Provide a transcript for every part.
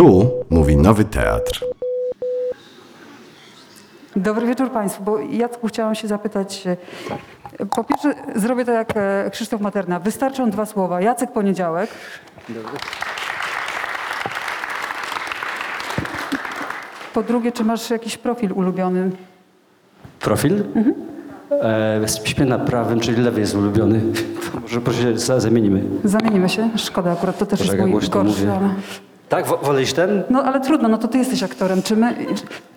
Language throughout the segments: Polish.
Tu mówi Nowy Teatr. Dobry wieczór Państwu, bo Jacku chciałam się zapytać. e, Po pierwsze, zrobię to jak e, Krzysztof Materna. Wystarczą dwa słowa. Jacek Poniedziałek. Po drugie, czy masz jakiś profil ulubiony? Profil? E, śpię na prawym, czyli lewy jest ulubiony. Może proszę, za- zamienimy. Zamienimy się. Szkoda, akurat to też Boże, jest mój głośno gorszy. mówię. Ale... Tak, wo- wolejś ten? No ale trudno, no to ty jesteś aktorem. Czy my...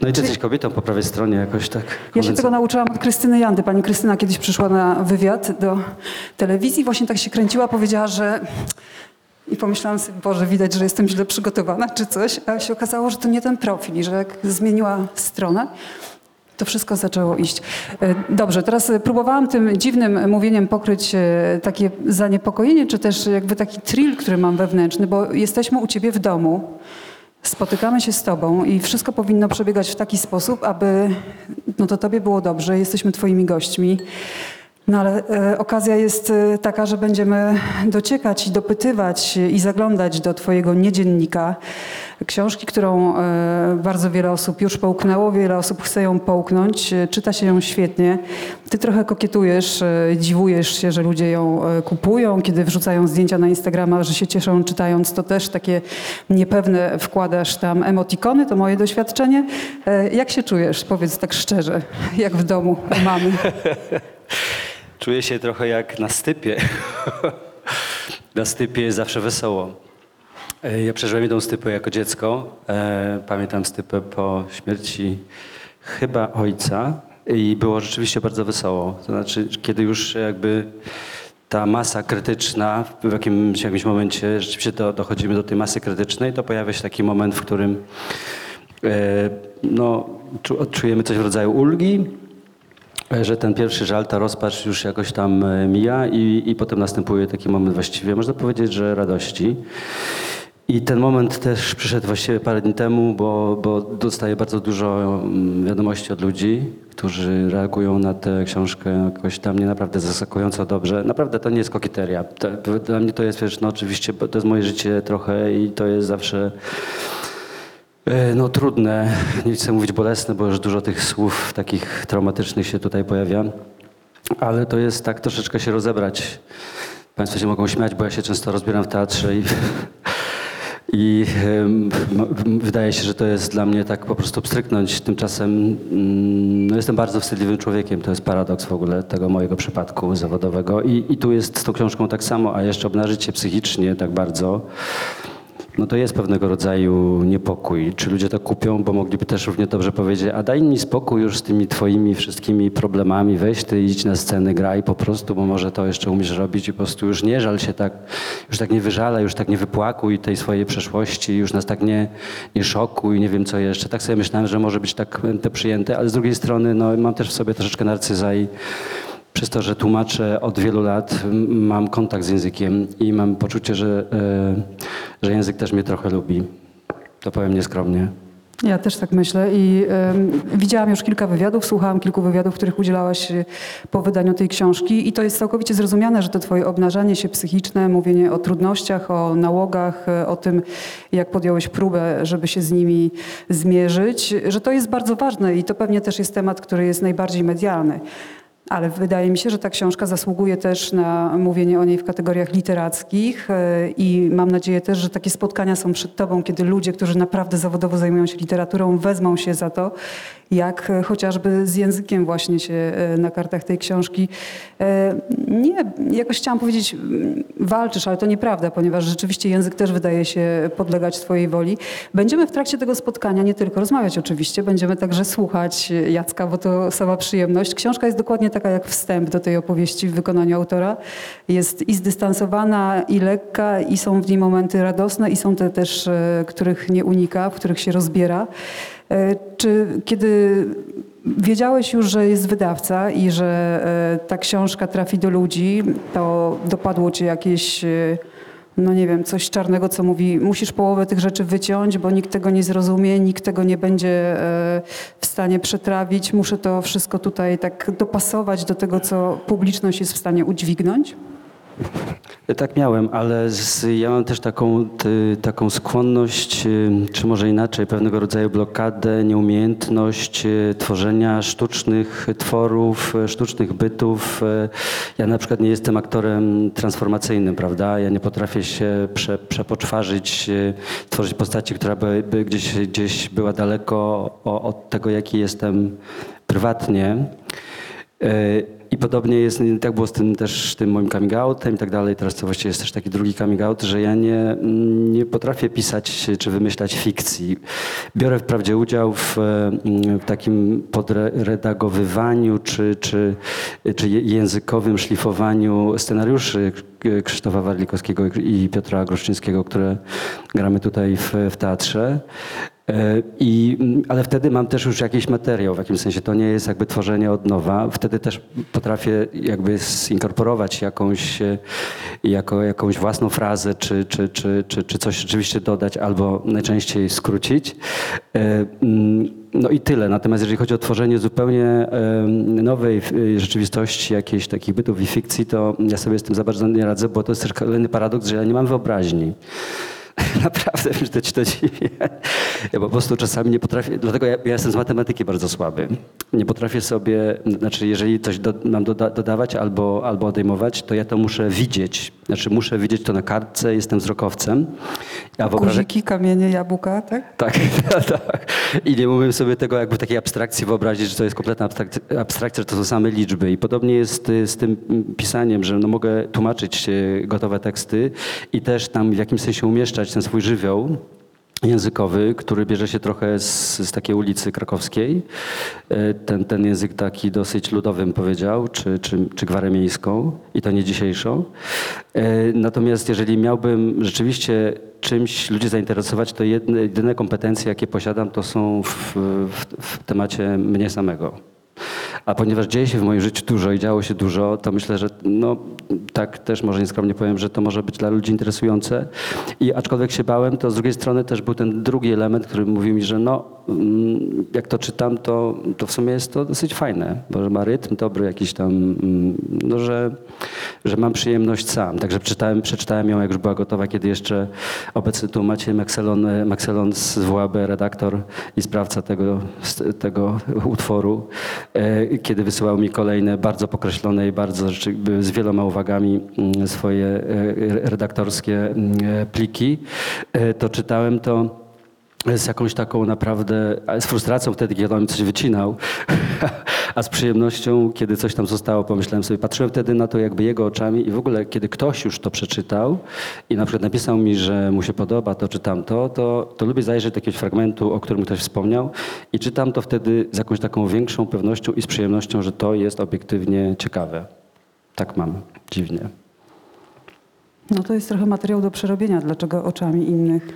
No i ty czy... jesteś kobietą po prawej stronie jakoś tak. Ja się tego nauczyłam od Krystyny Jandy. Pani Krystyna kiedyś przyszła na wywiad do telewizji, właśnie tak się kręciła, powiedziała, że... I pomyślałam sobie, Boże, widać, że jestem źle przygotowana czy coś, a się okazało, że to nie ten profil i że jak zmieniła stronę, to wszystko zaczęło iść. E, Dobrze, teraz e, próbowałam tym dziwnym mówieniem pokryć e, takie zaniepokojenie, czy też jakby taki thrill, który mam wewnętrzny, bo jesteśmy u ciebie w domu, spotykamy się z tobą i wszystko powinno przebiegać w taki sposób, aby no to tobie było dobrze, jesteśmy twoimi gośćmi. No ale e, okazja jest e, taka, że będziemy dociekać i dopytywać i zaglądać do twojego niedziennika. Książki, którą e, bardzo wiele osób już połknęło, wiele osób chce ją połknąć. E, Czyta się ją świetnie. Ty trochę kokietujesz, e, dziwujesz się, że ludzie ją kupują, kiedy wrzucają zdjęcia na Instagrama, że się cieszą czytając, to też takie niepewne wkładasz tam emotikony, to moje doświadczenie. Jak się czujesz? Powiedz tak szczerze, jak w domu mamy. Czuję się trochę jak na stypie. na stypie jest zawsze wesoło. E, Ja przeżyłem jedną stypę jako dziecko. E, Pamiętam stypę po śmierci chyba ojca i było rzeczywiście bardzo wesoło. To znaczy, kiedy już jakby ta masa krytyczna, w jakimś, w jakimś momencie rzeczywiście do, dochodzimy do tej masy krytycznej, to pojawia się taki moment, w którym e, no, czu- odczujemy coś w rodzaju ulgi, że ten pierwszy żal, ta rozpacz już jakoś tam e, mija i, i potem następuje taki moment właściwie, można powiedzieć, że radości. I ten moment też przyszedł właściwie parę dni temu, bo, bo dostaję bardzo dużo mm, wiadomości od ludzi, którzy reagują na tę książkę jakoś tam nie naprawdę zaskakująco dobrze. Naprawdę to nie jest kokieteria. To, dla mnie to jest, wiesz, no oczywiście, to jest moje życie trochę i to jest zawsze E, No trudne, nie chcę mówić bolesne, bo już dużo tych słów takich traumatycznych się tutaj pojawia, ale to jest tak troszeczkę się rozebrać. Państwo się mogą śmiać, bo ja się często rozbieram w teatrze i, i wydaje się, że to jest dla mnie tak po prostu pstryknąć. Tymczasem mm, no jestem bardzo wstydliwym człowiekiem, to jest paradoks w ogóle tego mojego przypadku zawodowego I, i tu jest z tą książką tak samo, a jeszcze obnażyć się psychicznie tak bardzo. No to jest pewnego rodzaju niepokój. Czy ludzie to kupią, bo mogliby też równie dobrze powiedzieć, a daj mi spokój już z tymi twoimi wszystkimi problemami, weź ty idź na scenę, graj po prostu, bo może to jeszcze umiesz robić i po prostu już nie żal się tak, już tak nie wyżalaj, już tak nie wypłakuj tej swojej przeszłości, już nas tak nie, nie szokuj, nie wiem co jeszcze. Tak sobie myślałem, że może być tak to przyjęte, ale z drugiej strony no, mam też w sobie troszeczkę narcyza i przez to, że tłumaczę od wielu lat, mam kontakt z językiem i mam poczucie, że, e, że język też mnie trochę lubi. To powiem nieskromnie. Ja też tak myślę i em, widziałam już kilka wywiadów, słuchałam kilku wywiadów, których udzielałaś po wydaniu tej książki i to jest całkowicie zrozumiane, że to twoje obnażanie się psychiczne, mówienie o trudnościach, o nałogach, e, o tym, jak podjąłeś próbę, żeby się z nimi zmierzyć, że to jest bardzo ważne i to pewnie też jest temat, który jest najbardziej medialny. Ale wydaje mi się, że ta książka zasługuje też na mówienie o niej w kategoriach literackich e, i mam nadzieję też, że takie spotkania są przed tobą, kiedy ludzie, którzy naprawdę zawodowo zajmują się literaturą, wezmą się za to, jak e, chociażby z językiem właśnie się e, na kartach tej książki. Nie, jakoś chciałam powiedzieć, mm, walczysz, ale to nieprawda, ponieważ rzeczywiście język też wydaje się podlegać twojej woli. Będziemy w trakcie tego spotkania nie tylko rozmawiać oczywiście, będziemy także słuchać Jacka, bo to sama przyjemność. Książka jest dokładnie taka jak wstęp do tej opowieści w wykonaniu autora. Jest i zdystansowana, i lekka, i są w niej momenty radosne, i są te też, e, których nie unika, w których się rozbiera. E, Czy kiedy wiedziałeś już, że jest wydawca i że e, ta książka trafi do ludzi, to dopadło cię jakieś, no nie wiem, coś czarnego, co mówi, musisz połowę tych rzeczy wyciąć, bo nikt tego nie zrozumie, nikt tego nie będzie e, w stanie przetrawić. Muszę to wszystko tutaj tak dopasować do tego, co publiczność jest w stanie udźwignąć. Tak miałem, ale z, ja mam też taką, ty, taką skłonność, y, czy może inaczej, pewnego rodzaju blokadę, nieumiejętność y, tworzenia sztucznych tworów, y, sztucznych bytów. Ja na przykład nie jestem aktorem transformacyjnym, prawda? Ja nie potrafię się prze, przepoczwarzyć, tworzyć postaci, która by, by gdzieś, gdzieś była daleko od tego, jaki jestem prywatnie. I podobnie jest, tak było z tym też tym moim coming outem i tak dalej. Teraz to właściwie jest też taki drugi coming out, że ja nie, nie potrafię pisać czy wymyślać fikcji. Biorę wprawdzie udział w, mm, w takim podredagowywaniu czy, czy, czy językowym szlifowaniu scenariuszy Krzysztofa Warlikowskiego i Piotra Groszczyńskiego, które gramy tutaj w, w teatrze. E, I, mm, ale wtedy mam też już jakiś materiał, w jakimś sensie to nie jest jakby tworzenie od nowa. Wtedy też potrafię jakby zinkorporować jakąś, e, jako, jakąś własną frazę, czy, czy, czy, czy, czy coś rzeczywiście dodać, albo najczęściej skrócić. No i tyle. Natomiast jeżeli chodzi o tworzenie zupełnie nowej e, rzeczywistości, jakichś takich bytów i fikcji, to ja sobie z tym za bardzo nie radzę, bo to jest też kolejny paradoks, że ja nie mam wyobraźni. Naprawdę to ci to dziwi. Ja po prostu czasami nie potrafię, dlatego ja, ja jestem z matematyki bardzo słaby. Nie potrafię sobie, znaczy jeżeli coś do, mam doda, dodawać albo, albo odejmować, to ja to muszę widzieć. Znaczy muszę widzieć to na kartce, jestem wzrokowcem. Ja wyobrażę, Guziki, kamienie, jabłka, tak? tak, tak. I nie umiem sobie tego jakby takiej abstrakcji wyobrazić, że to jest kompletna abstrak- abstrakcja, że to są same liczby. I podobnie jest y, z tym pisaniem, że no mogę tłumaczyć y, gotowe teksty i też tam w jakimś sensie umieszczać ten swój żywioł językowy, który bierze się trochę z, z takiej ulicy krakowskiej. E, Ten, ten język taki dosyć ludowy bym powiedział, czy, czy, czy i to nie dzisiejszą. E, Natomiast jeżeli miałbym rzeczywiście czymś ludzi zainteresować, to jedne, jedyne kompetencje, jakie posiadam, to są w, w, w temacie mnie samego. A ponieważ dzieje się w moim życiu dużo i działo się dużo, to myślę, że no, tak też może nieskromnie powiem, że to może być dla ludzi interesujące. I aczkolwiek się bałem, to z drugiej strony też był ten drugi element, który mówił mi, że no, mm, jak to czytam, to, to w sumie jest to dosyć fajne, bo ma rytm dobry jakiś tam, mm, no, że, że mam przyjemność sam. Także przeczytałem, przeczytałem ją, jak już była gotowa, kiedy jeszcze obecny tu Maciej Maxelon, Maxelon z WAB, redaktor i sprawca tego, tego utworu, e, kiedy wysyłał mi kolejne bardzo pokreślone i bardzo z wieloma uwagami mm, swoje e, redaktorskie mm, pliki, e, to czytałem to z jakąś taką naprawdę, z frustracją wtedy, kiedy on mi coś wycinał, a z przyjemnością, kiedy coś tam zostało, pomyślałem sobie, patrzyłem wtedy na to jakby jego oczami i w ogóle, kiedy ktoś już to przeczytał i na przykład napisał mi, że mu się podoba to czy tamto, to, to lubię zajrzeć do jakiegoś fragmentu, o którym ktoś wspomniał i czytam to wtedy z jakąś taką większą pewnością i z przyjemnością, że to jest obiektywnie ciekawe. Tak mam, dziwnie. No to jest trochę materiał do przerobienia, dlaczego oczami innych.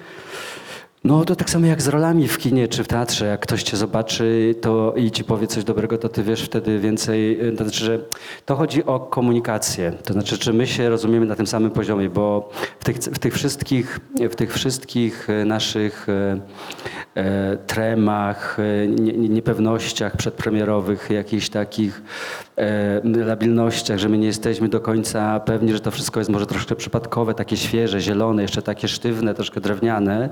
No to tak samo jak z rolami w kinie czy w teatrze. Jak ktoś cię zobaczy to i ci powie coś dobrego, to ty wiesz wtedy więcej. To znaczy, że to chodzi o komunikację. To znaczy, czy my się rozumiemy na tym samym poziomie, bo w tych, w tych, wszystkich, w tych wszystkich e, naszych e, tremach, nie, nie- niepewnościach przedpremierowych, jakichś takich labilnościach, że my nie jesteśmy do końca pewni, że to wszystko jest może troszkę przypadkowe, takie świeże, zielone, jeszcze takie sztywne, troszkę drewniane.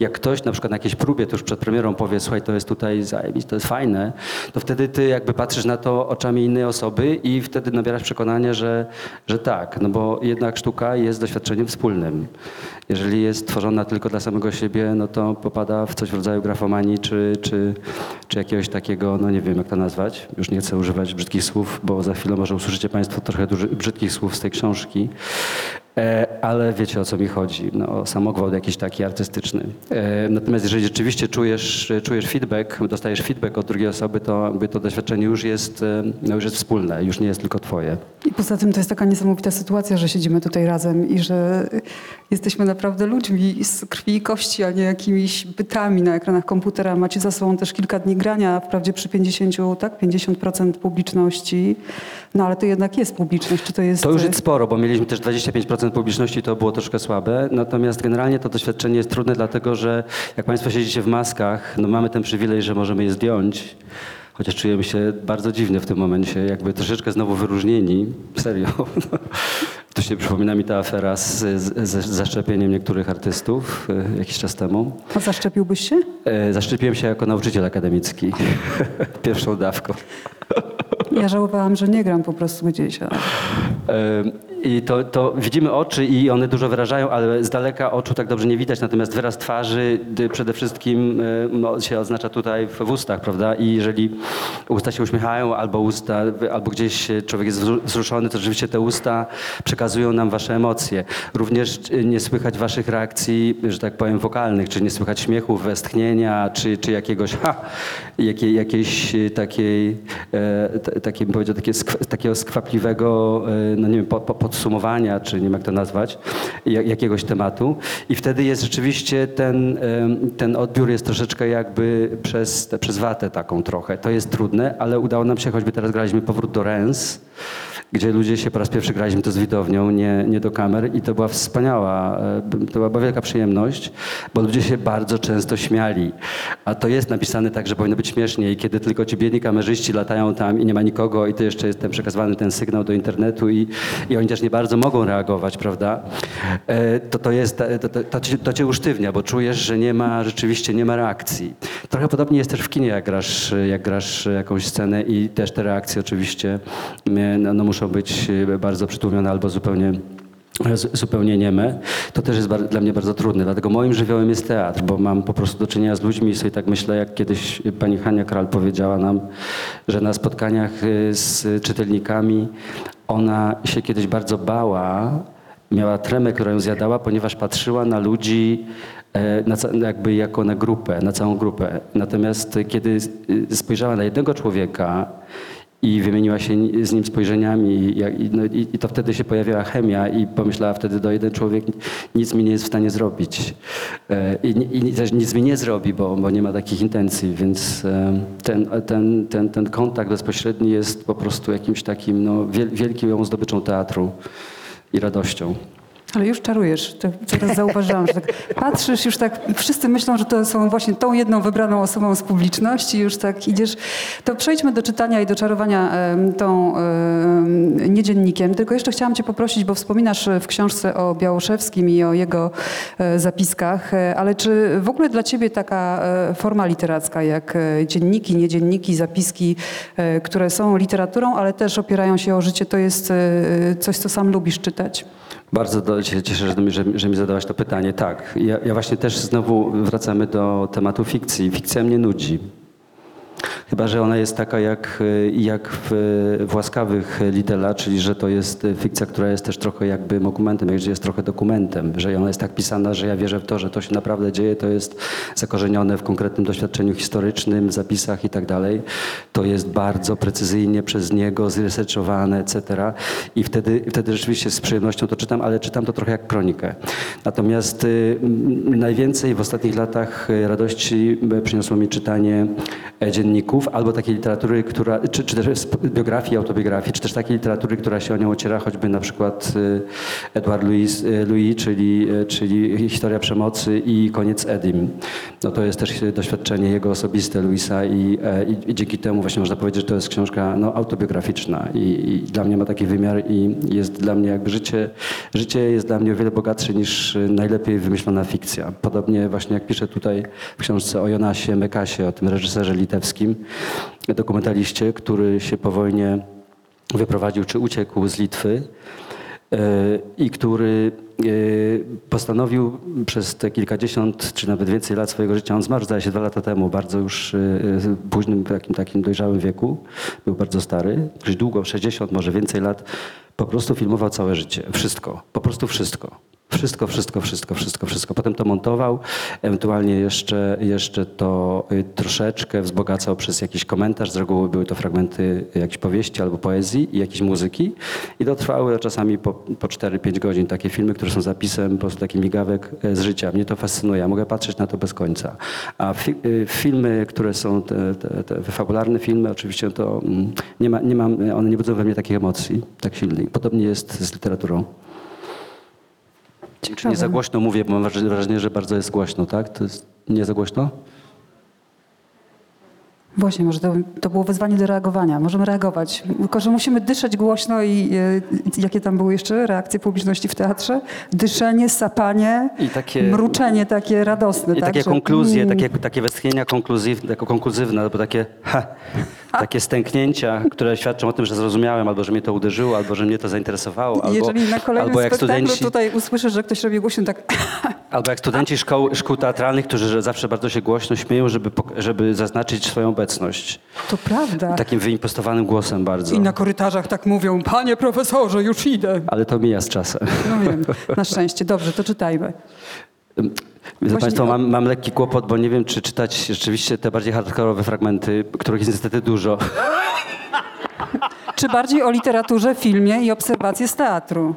Jak ktoś na przykład na jakiejś próbie tuż przed premierą powie, słuchaj, to jest tutaj zajebiście, to jest fajne, to wtedy ty jakby patrzysz na to oczami innej osoby i wtedy nabierasz przekonania, że, że tak, no bo jednak sztuka jest doświadczeniem wspólnym. Jeżeli jest tworzona tylko dla samego siebie, no to popada w coś w rodzaju grafomanii czy, czy, czy jakiegoś takiego, no nie wiem jak to nazwać, już nie chcę używać brzydkich słów, bo za chwilę może usłyszycie Państwo trochę brzydkich słów z tej książki. E, ale wiecie o co mi chodzi, no, o samogwałt jakiś taki artystyczny. E, natomiast jeżeli rzeczywiście czujesz, czujesz feedback, dostajesz feedback od drugiej osoby, to to doświadczenie już jest, e, no, już jest wspólne, już nie jest tylko twoje. I poza tym to jest taka niesamowita sytuacja, że siedzimy tutaj razem i że jesteśmy naprawdę ludźmi z krwi i kości, a nie jakimiś bytami na ekranach komputera. Macie za sobą też kilka dni grania, wprawdzie przy 50, tak, 50% publiczności, no ale to jednak jest publiczność. Czy to jest... To już jest sporo, bo mieliśmy też 25% publiczności, to było troszkę słabe. Natomiast generalnie to doświadczenie jest trudne, dlatego że jak Państwo siedzicie w maskach, no mamy ten przywilej, że możemy je zdjąć. Chociaż czujemy się bardzo dziwnie w tym momencie, jakby troszeczkę znowu wyróżnieni, serio. Tu się przypomina mi ta afera z, z, z zaszczepieniem niektórych artystów e, jakiś czas temu. A zaszczepiłbyś się? E, Zaszczepiłem się jako nauczyciel akademicki pierwszą dawką. Ja żałowałam, że nie gram po prostu gdzieś. A... I to, to widzimy oczy i one dużo wyrażają, ale z daleka oczu tak dobrze nie widać, natomiast wyraz twarzy przede wszystkim y, no, się oznacza tutaj w, ustach, prawda? I jeżeli usta się uśmiechają albo usta, albo gdzieś człowiek jest wzru- wzruszony, to rzeczywiście te usta przekazują nam wasze emocje. Również y, nie słychać waszych reakcji, że tak powiem, wokalnych, czy nie słychać śmiechu, westchnienia, czy, czy jakiegoś ha, jakiej, jakiejś y, takiej, e, takiej powiedział, takie takiego skwapliwego, e, no nie wiem, po, po, podsumowania, czy nie wiem jak to nazwać, ja- jakiegoś tematu. I wtedy jest rzeczywiście ten, ten odbiór jest troszeczkę jakby przez, przez watę taką trochę. To jest trudne, ale udało nam się, choćby teraz graliśmy Powrót do Rens, gdzie ludzie się po raz pierwszy graliśmy to z widownią, nie, nie do kamer i to była wspaniała, e, to była wielka przyjemność, bo ludzie się bardzo często śmiali. A to jest napisane tak, że powinno być śmiesznie i kiedy tylko ci biedni kamerzyści latają tam i nie ma nikogo i to jeszcze jest ten przekazywany ten sygnał do internetu i, i oni też nie bardzo mogą reagować, prawda? E, To, to, jest, to, to, to, cię, to cię usztywnia, bo czujesz, że nie ma, rzeczywiście nie ma reakcji. Trochę podobnie jest też w kinie, jak grasz, jak grasz jakąś scenę i też te reakcje oczywiście e, no, no muszą być e, bardzo przytłumione albo zupełnie zupełnie nieme, to też jest dla mnie bardzo trudne. Dlatego moim żywiołem jest teatr, bo mam po prostu do czynienia z ludźmi i sobie tak myślę, jak kiedyś pani Hania Kral powiedziała nam, że na spotkaniach y, z czytelnikami ona się kiedyś bardzo bała, miała tremę, która ją zjadała, ponieważ patrzyła na ludzi e, na, jakby jako na grupę, na całą grupę. Natomiast kiedy spojrzała na jednego człowieka i wymieniła się z nim spojrzeniami i, no, i, i to wtedy się pojawiła chemia i pomyślała wtedy, do jeden człowiek nic mi nie jest w stanie zrobić. E, I, i też nic mi nie zrobi, bo, bo nie ma takich intencji, więc e, ten, ten, ten, ten kontakt bezpośredni jest po prostu jakimś takim no, wiel, wielką zdobyczą teatru i radością. Ale już czarujesz. Teraz zauważyłam, że tak patrzysz, już tak wszyscy myślą, że to są właśnie tą jedną wybraną osobą z publiczności, już tak idziesz. To przejdźmy do czytania i do czarowania tą em, niedziennikiem. Tylko jeszcze chciałam cię poprosić, bo wspominasz w książce o Białoszewskim i o jego e, zapiskach, e, ale czy w ogóle dla ciebie taka e, forma literacka jak e, dzienniki, niedzienniki, zapiski, e, które są literaturą, ale też opierają się o życie, to jest e, coś, co sam lubisz czytać? Bardzo się cieszę, że, mi- że, że mi zadałaś to pytanie. Tak, ja, ja właśnie też znowu wracamy do tematu fikcji. Fikcja mnie nudzi. Chyba, że ona jest taka jak, y, jak w, w łaskawych Lidela, czyli że to jest fikcja, która jest też trochę jakby dokumentem, jak jest trochę dokumentem, że ona jest tak pisana, że ja wierzę w to, że to się naprawdę dzieje, to jest zakorzenione w konkretnym doświadczeniu historycznym, zapisach i tak dalej. To jest bardzo precyzyjnie przez niego zresearchowane, etc. I wtedy, wtedy rzeczywiście z przyjemnością to czytam, ale czytam to trochę jak kronikę. Natomiast y, najwięcej w ostatnich latach y, radości y, przyniosło mi czytanie e, albo takiej literatury, która, czy, czy też biografii, autobiografii, czy też takiej literatury, która się o nią ociera, choćby na przykład y, Edward Louis, y, Louis czyli, y, czyli Historia przemocy i Koniec Edim. No to jest też doświadczenie jego osobiste, Louisa i, e, i, i dzięki temu właśnie można powiedzieć, że to jest książka no, autobiograficzna i, i dla mnie ma taki wymiar i jest dla mnie jakby życie, życie jest dla mnie o wiele bogatsze niż najlepiej wymyślona fikcja. Podobnie właśnie jak piszę tutaj w książce o Jonasie Mekasie, o tym reżyserze litewskim, dokumentaliście, który się po wojnie wyprowadził czy uciekł z Litwy e, i który e, postanowił przez te kilkadziesiąt czy nawet więcej lat swojego życia, on zmarł zdaje się dwa lata temu, bardzo już e, w późnym takim, takim dojrzałym wieku, był bardzo stary, gdzieś długo, 60, może więcej lat, po prostu filmował całe życie, wszystko, po prostu wszystko. Wszystko, wszystko, wszystko, wszystko, wszystko. Potem to montował, ewentualnie jeszcze, jeszcze to y, troszeczkę wzbogacał przez jakiś komentarz. Z reguły były to fragmenty jakiejś powieści albo poezji i jakiejś muzyki. I to trwały czasami po, po 4-5 godzin. Takie filmy, które są zapisem, po prostu taki migawek e, z życia. Mnie to fascynuje. Ja mogę patrzeć na to bez końca. A fi, y, filmy, które są te, te, te fabularne filmy, oczywiście to mm, nie, ma, nie mam, one nie budzą we mnie takich emocji tak silnych. Podobnie jest z literaturą. Czy Ciekawe. nie za głośno mówię, bo mam wrażenie, że bardzo jest głośno, tak? To jest nie za głośno? Właśnie, może to, to było wezwanie do reagowania. Możemy reagować. Tylko, że musimy dyszeć głośno i e, jakie tam były jeszcze reakcje publiczności w teatrze? Dyszenie, sapanie, I takie- mruczenie takie radosne. I tak? takie że- konkluzje, mm, takie, takie westchnienia konkluzywne, konkluzywne, albo takie ha, takie stęknięcia, które świadczą o tym, że zrozumiałem, albo że mnie to uderzyło, albo że mnie to zainteresowało, albo, Jeżeli na kolejnym albo jak studenci, tutaj usłyszysz, że ktoś robi głośno tak... albo jak studenci szkoł, szkół teatralnych, którzy zawsze bardzo się głośno śmieją, żeby, żeby zaznaczyć swoją obecność. To prawda. Takim wyimpostowanym głosem bardzo. I na korytarzach tak mówią, panie profesorze, już idę. Ale to mija z czasem. No wiem, na szczęście. Dobrze, to czytajmy. Właśnie Państwo, mam, mam lekki kłopot, bo nie wiem, czy czytać rzeczywiście te bardziej hardkorowe fragmenty, których jest niestety dużo. Czy bardziej o literaturze, filmie i obserwacje z teatru?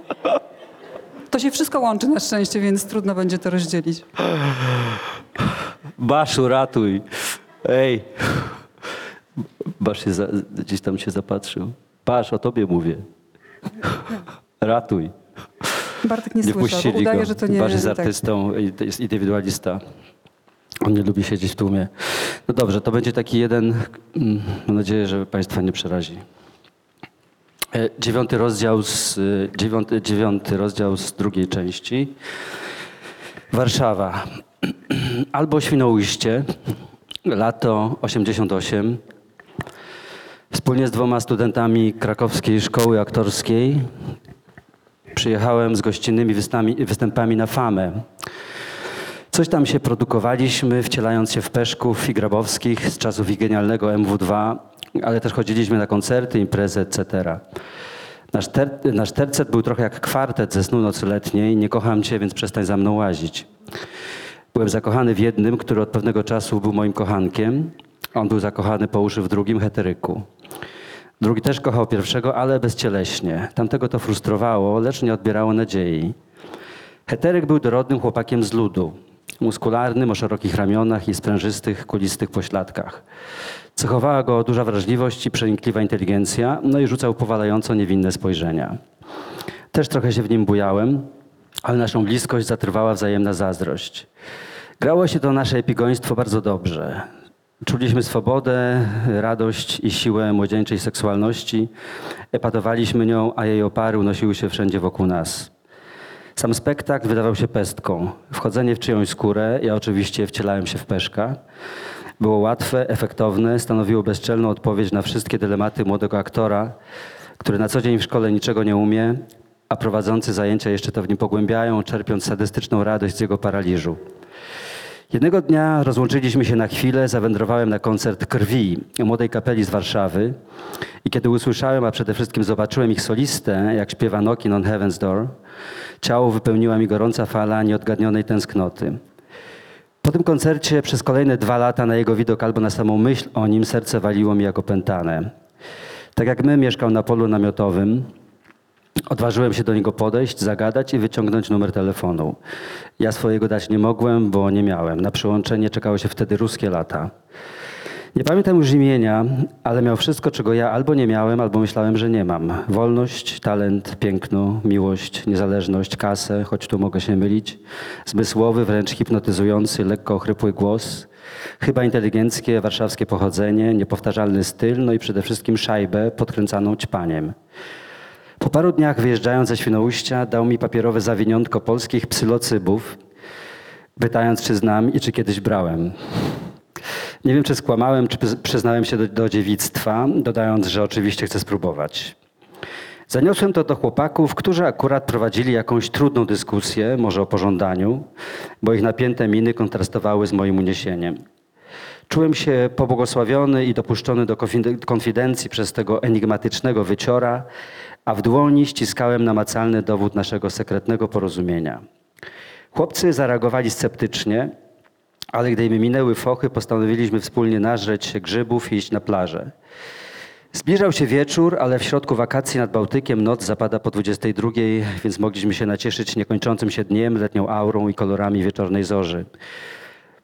To się wszystko łączy na szczęście, więc trudno będzie to rozdzielić. Baszu, ratuj. Ej. Basz się za, gdzieś tam się zapatrzył. Basz, o tobie mówię. Ratuj. Bartek nie, Nie słyszał, puścili udaje, go. że to nie... Tak. artystą, i to jest indywidualista. On nie lubi siedzieć w tłumie. No dobrze, to będzie taki jeden, mm, mam nadzieję, że Państwa nie przerazi. E, Dziewiąty rozdział z, e, dziewiąty, dziewiąty rozdział z drugiej części. Warszawa. Albo Świnoujście, lato 88. Wspólnie z dwoma studentami krakowskiej szkoły aktorskiej przyjechałem z gościnnymi występami na Famę. Coś tam się produkowaliśmy, wcielając się w Peszków i Grabowskich z czasów ich genialnego MW2, ale też chodziliśmy na koncerty, imprezy, etc. Nasz, ter, nasz tercet był trochę jak kwartet ze snu nocy letniej. Nie kocham cię, więc przestań za mną łazić. Byłem zakochany w jednym, który od pewnego czasu był moim kochankiem. On był zakochany po uszy w drugim heteryku. Drugi też kochał pierwszego, ale bezcieleśnie. Tamtego to frustrowało, lecz nie odbierało nadziei. Heteryk był dorodnym chłopakiem z ludu. Muskularnym, o szerokich ramionach i sprężystych, kulistych pośladkach. Cechowała go duża wrażliwość i przenikliwa inteligencja, no i rzucał powalająco niewinne spojrzenia. Też trochę się w nim bujałem, ale naszą bliskość zatrwała wzajemna zazdrość. Grało się to nasze epigoństwo bardzo dobrze. Czuliśmy swobodę, radość i siłę młodzieńczej seksualności. Epatowaliśmy nią, a jej opary unosiły się wszędzie wokół nas. Sam spektakl wydawał się pestką. Wchodzenie w czyjąś skórę, ja oczywiście wcielałem się w peszka, było łatwe, efektowne, stanowiło bezczelną odpowiedź na wszystkie dylematy młodego aktora, który na co dzień w szkole niczego nie umie, a prowadzący zajęcia jeszcze to w nim pogłębiają, czerpiąc sadystyczną radość z jego paraliżu. Jednego dnia rozłączyliśmy się na chwilę, zawędrowałem na koncert Krwi młodej kapeli z Warszawy i kiedy usłyszałem, a przede wszystkim zobaczyłem ich solistę, jak śpiewa Knockin' on Heaven's Door, ciało wypełniła mi gorąca fala nieodgadnionej tęsknoty. Po tym koncercie przez kolejne dwa lata na jego widok albo na samą myśl o nim serce waliło mi jak opętane. Tak jak my mieszkał na polu namiotowym, Odważyłem się do niego podejść, zagadać i wyciągnąć numer telefonu. Ja swojego dać nie mogłem, bo nie miałem. Na przyłączenie czekało się wtedy ruskie lata. Nie pamiętam już imienia, ale miał wszystko, czego ja albo nie miałem, albo myślałem, że nie mam. Wolność, talent, piękno, miłość, niezależność, kasę, choć tu mogę się mylić, zmysłowy, wręcz hipnotyzujący, lekko ochrypły głos, chyba inteligenckie, warszawskie pochodzenie, niepowtarzalny styl, no i przede wszystkim szajbę podkręcaną ćpaniem. Po paru dniach wyjeżdżając ze Świnoujścia dał mi papierowe zawiniątko polskich psylocybów, pytając czy znam i czy kiedyś brałem. Nie wiem, czy skłamałem, czy przyz- przyznałem się do, do dziewictwa, dodając, że oczywiście chcę spróbować. Zaniosłem to do chłopaków, którzy akurat prowadzili jakąś trudną dyskusję, może o pożądaniu, bo ich napięte miny kontrastowały z moim uniesieniem. Czułem się pobłogosławiony i dopuszczony do konfide- konfidencji przez tego enigmatycznego wyciora, a w dłoni ściskałem namacalny dowód naszego sekretnego porozumienia. Chłopcy zareagowali sceptycznie, ale gdy mi minęły fochy, postanowiliśmy wspólnie nażreć się grzybów i iść na plażę. Zbliżał się wieczór, ale w środku wakacji nad Bałtykiem noc zapada po 22, więc mogliśmy się nacieszyć niekończącym się dniem, letnią aurą i kolorami wieczornej zorzy.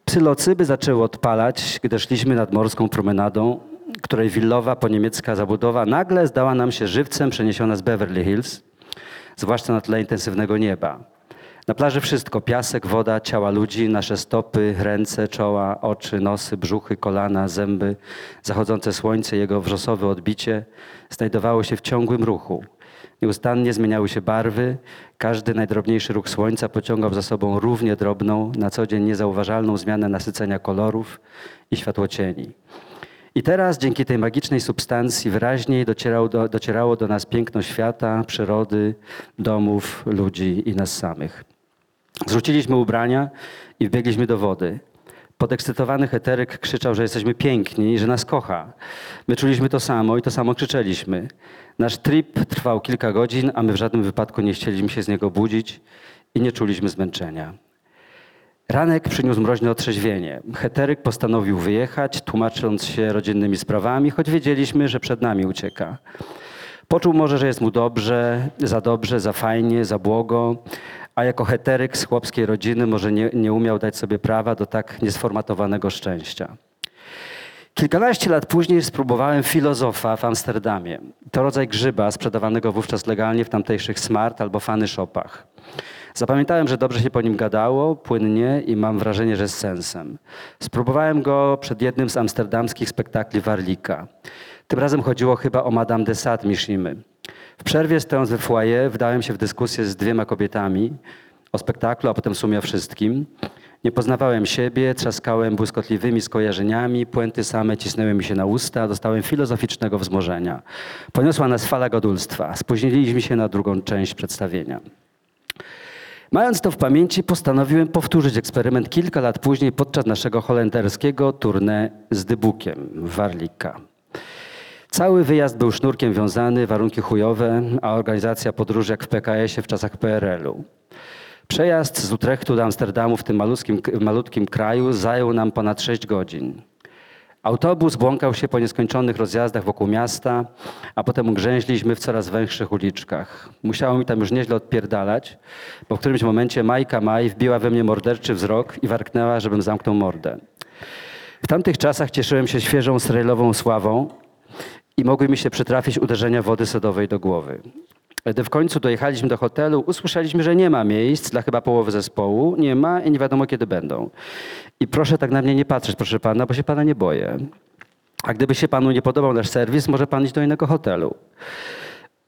Psylocyby zaczęły odpalać, gdy szliśmy nad morską promenadą, której willowa poniemiecka zabudowa nagle zdała nam się żywcem przeniesiona z Beverly Hills, zwłaszcza na tle intensywnego nieba. Na plaży wszystko: piasek, woda, ciała ludzi, nasze stopy, ręce, czoła, oczy, nosy, brzuchy, kolana, zęby, zachodzące słońce, jego wrzosowe odbicie znajdowało się w ciągłym ruchu. Nieustannie zmieniały się barwy, każdy najdrobniejszy ruch słońca pociągał za sobą równie drobną, na co dzień niezauważalną zmianę nasycenia kolorów i światłocieni. I teraz dzięki tej magicznej substancji wyraźniej docierało do, docierało do nas piękno świata, przyrody, domów, ludzi i nas samych. Zrzuciliśmy ubrania i wbiegliśmy do wody. Podekscytowany heteryk krzyczał, że jesteśmy piękni i że nas kocha. My czuliśmy to samo i to samo krzyczeliśmy. Nasz trip trwał kilka godzin, a my w żadnym wypadku nie chcieliśmy się z niego budzić i nie czuliśmy zmęczenia. Ranek przyniósł mroźne otrzeźwienie. Heteryk postanowił wyjechać, tłumacząc się rodzinnymi sprawami, choć wiedzieliśmy, że przed nami ucieka. Poczuł może, że jest mu dobrze, za dobrze, za fajnie, za błogo, a jako heteryk z chłopskiej rodziny może nie, nie umiał dać sobie prawa do tak niesformatowanego szczęścia. Kilkanaście lat później spróbowałem filozofa w Amsterdamie. To rodzaj grzyba sprzedawanego wówczas legalnie w tamtejszych smart albo fany shopach. Zapamiętałem, że dobrze się po nim gadało, płynnie i mam wrażenie, że z sensem. Spróbowałem go przed jednym z amsterdamskich spektakli Warlika. Tym razem chodziło chyba o Madame de Sade Mishimy. W przerwie stojąc we foyer wdałem się w dyskusję z dwiema kobietami o spektaklu, a potem sumie o wszystkim. Nie poznawałem siebie, trzaskałem błyskotliwymi skojarzeniami, puenty same cisnęły mi się na usta, dostałem filozoficznego wzmożenia. Poniosła nas fala godulstwa. Spóźniliśmy się na drugą część przedstawienia. Mając to w pamięci, postanowiłem powtórzyć eksperyment kilka lat później podczas naszego holenderskiego tournée z Dybukiem w Warlika. Cały wyjazd był sznurkiem wiązany, warunki chujowe, a organizacja podróży jak w PKS-ie w czasach PRL-u. Przejazd z Utrechtu do Amsterdamu w tym malutkim, malutkim kraju zajął nam ponad 6 godzin. Autobus błąkał się po nieskończonych rozjazdach wokół miasta, a potem ugrzęźliśmy w coraz węższych uliczkach. Musiało mi tam już nieźle odpierdalać, bo w którymś momencie Majka Maj wbiła we mnie morderczy wzrok i warknęła, żebym zamknął mordę. W tamtych czasach cieszyłem się świeżą, serialową sławą i mogły mi się przytrafić uderzenia wody sodowej do głowy. Gdy w końcu dojechaliśmy do hotelu, usłyszeliśmy, że nie ma miejsc dla chyba połowy zespołu. Nie ma i nie wiadomo kiedy będą. I proszę tak na mnie nie patrzeć, proszę pana, bo się pana nie boję. A gdyby się panu nie podobał nasz serwis, może pan iść do innego hotelu.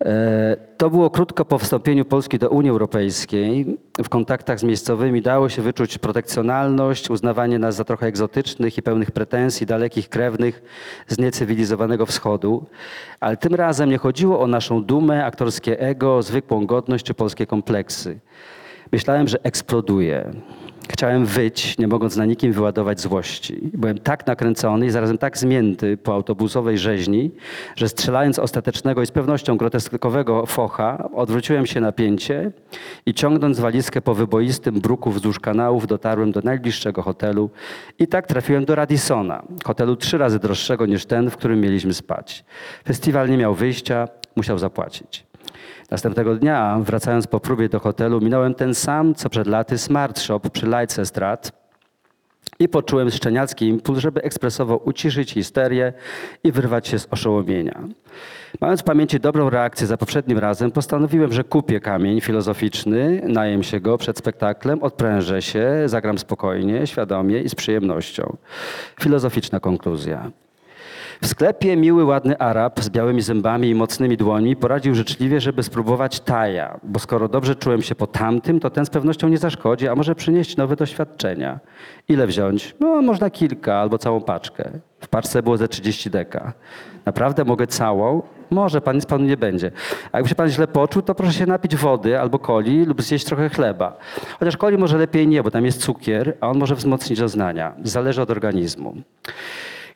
E, To było krótko po wstąpieniu Polski do Unii Europejskiej. W kontaktach z miejscowymi dało się wyczuć protekcjonalność, uznawanie nas za trochę egzotycznych i pełnych pretensji, dalekich krewnych z niecywilizowanego wschodu. Ale tym razem nie chodziło o naszą dumę, aktorskie ego, zwykłą godność czy polskie kompleksy. Myślałem, że eksploduję. Chciałem wyć, nie mogąc na nikim wyładować złości. Byłem tak nakręcony i zarazem tak zmięty po autobusowej rzeźni, że strzelając ostatecznego i z pewnością groteskowego focha, odwróciłem się na pięcie i ciągnąc walizkę po wyboistym bruku wzdłuż kanałów dotarłem do najbliższego hotelu i tak trafiłem do Radissona, hotelu trzy razy droższego niż ten, w którym mieliśmy spać. Festiwal nie miał wyjścia, musiał zapłacić. Następnego dnia, wracając po próbie do hotelu, minąłem ten sam, co przed laty Smart Shop przy Leicester i poczułem szczeniacki impuls, żeby ekspresowo uciszyć histerię i wyrwać się z oszołomienia. Mając w pamięci dobrą reakcję za poprzednim razem, postanowiłem, że kupię kamień filozoficzny, najem się go przed spektaklem, odprężę się, zagram spokojnie, świadomie i z przyjemnością. Filozoficzna konkluzja. W sklepie miły, ładny Arab z białymi zębami i mocnymi dłońmi poradził życzliwie, żeby spróbować taja, bo skoro dobrze czułem się po tamtym, to ten z pewnością nie zaszkodzi, a może przynieść nowe doświadczenia. Ile wziąć? No, można kilka albo całą paczkę. W paczce było ze 30 deka. Naprawdę mogę całą? Może, pan nic panu nie będzie. A jakby się pan źle poczuł, to proszę się napić wody albo coli lub zjeść trochę chleba. Chociaż coli może lepiej nie, bo tam jest cukier, a on może wzmocnić doznania. Zależy od organizmu.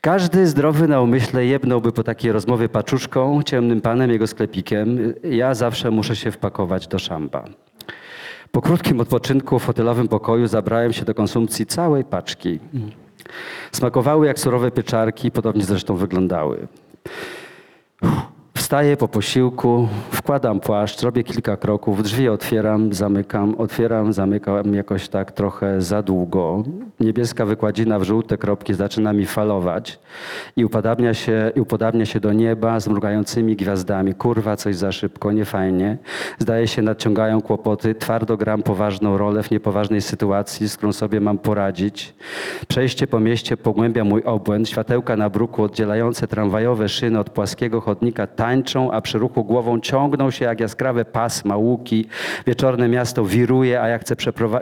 Każdy zdrowy na umyśle jebnąłby po takiej rozmowie paczuszką, ciemnym panem, jego sklepikiem. Ja zawsze muszę się wpakować do szamba. Po krótkim odpoczynku w hotelowym pokoju zabrałem się do konsumpcji całej paczki. Smakowały jak surowe pieczarki, podobnie zresztą wyglądały. W Wstaję po posiłku, wkładam płaszcz, robię kilka kroków, drzwi otwieram, zamykam, otwieram, zamykam jakoś tak trochę za długo. Niebieska wykładzina w żółte kropki zaczyna mi falować i upodabnia się, i upodabnia się do nieba z mrugającymi gwiazdami. Kurwa, coś za szybko, niefajnie. Zdaje się, nadciągają kłopoty. Twardo gram poważną rolę w niepoważnej sytuacji, z którą sobie mam poradzić. Przejście po mieście pogłębia mój obłęd. Światełka na bruku oddzielające tramwajowe szyny od płaskiego chodnika tańczą, a przy ruchu głową ciągną się jak jaskrawe pasma, łuki. Wieczorne miasto wiruje, a ja chcę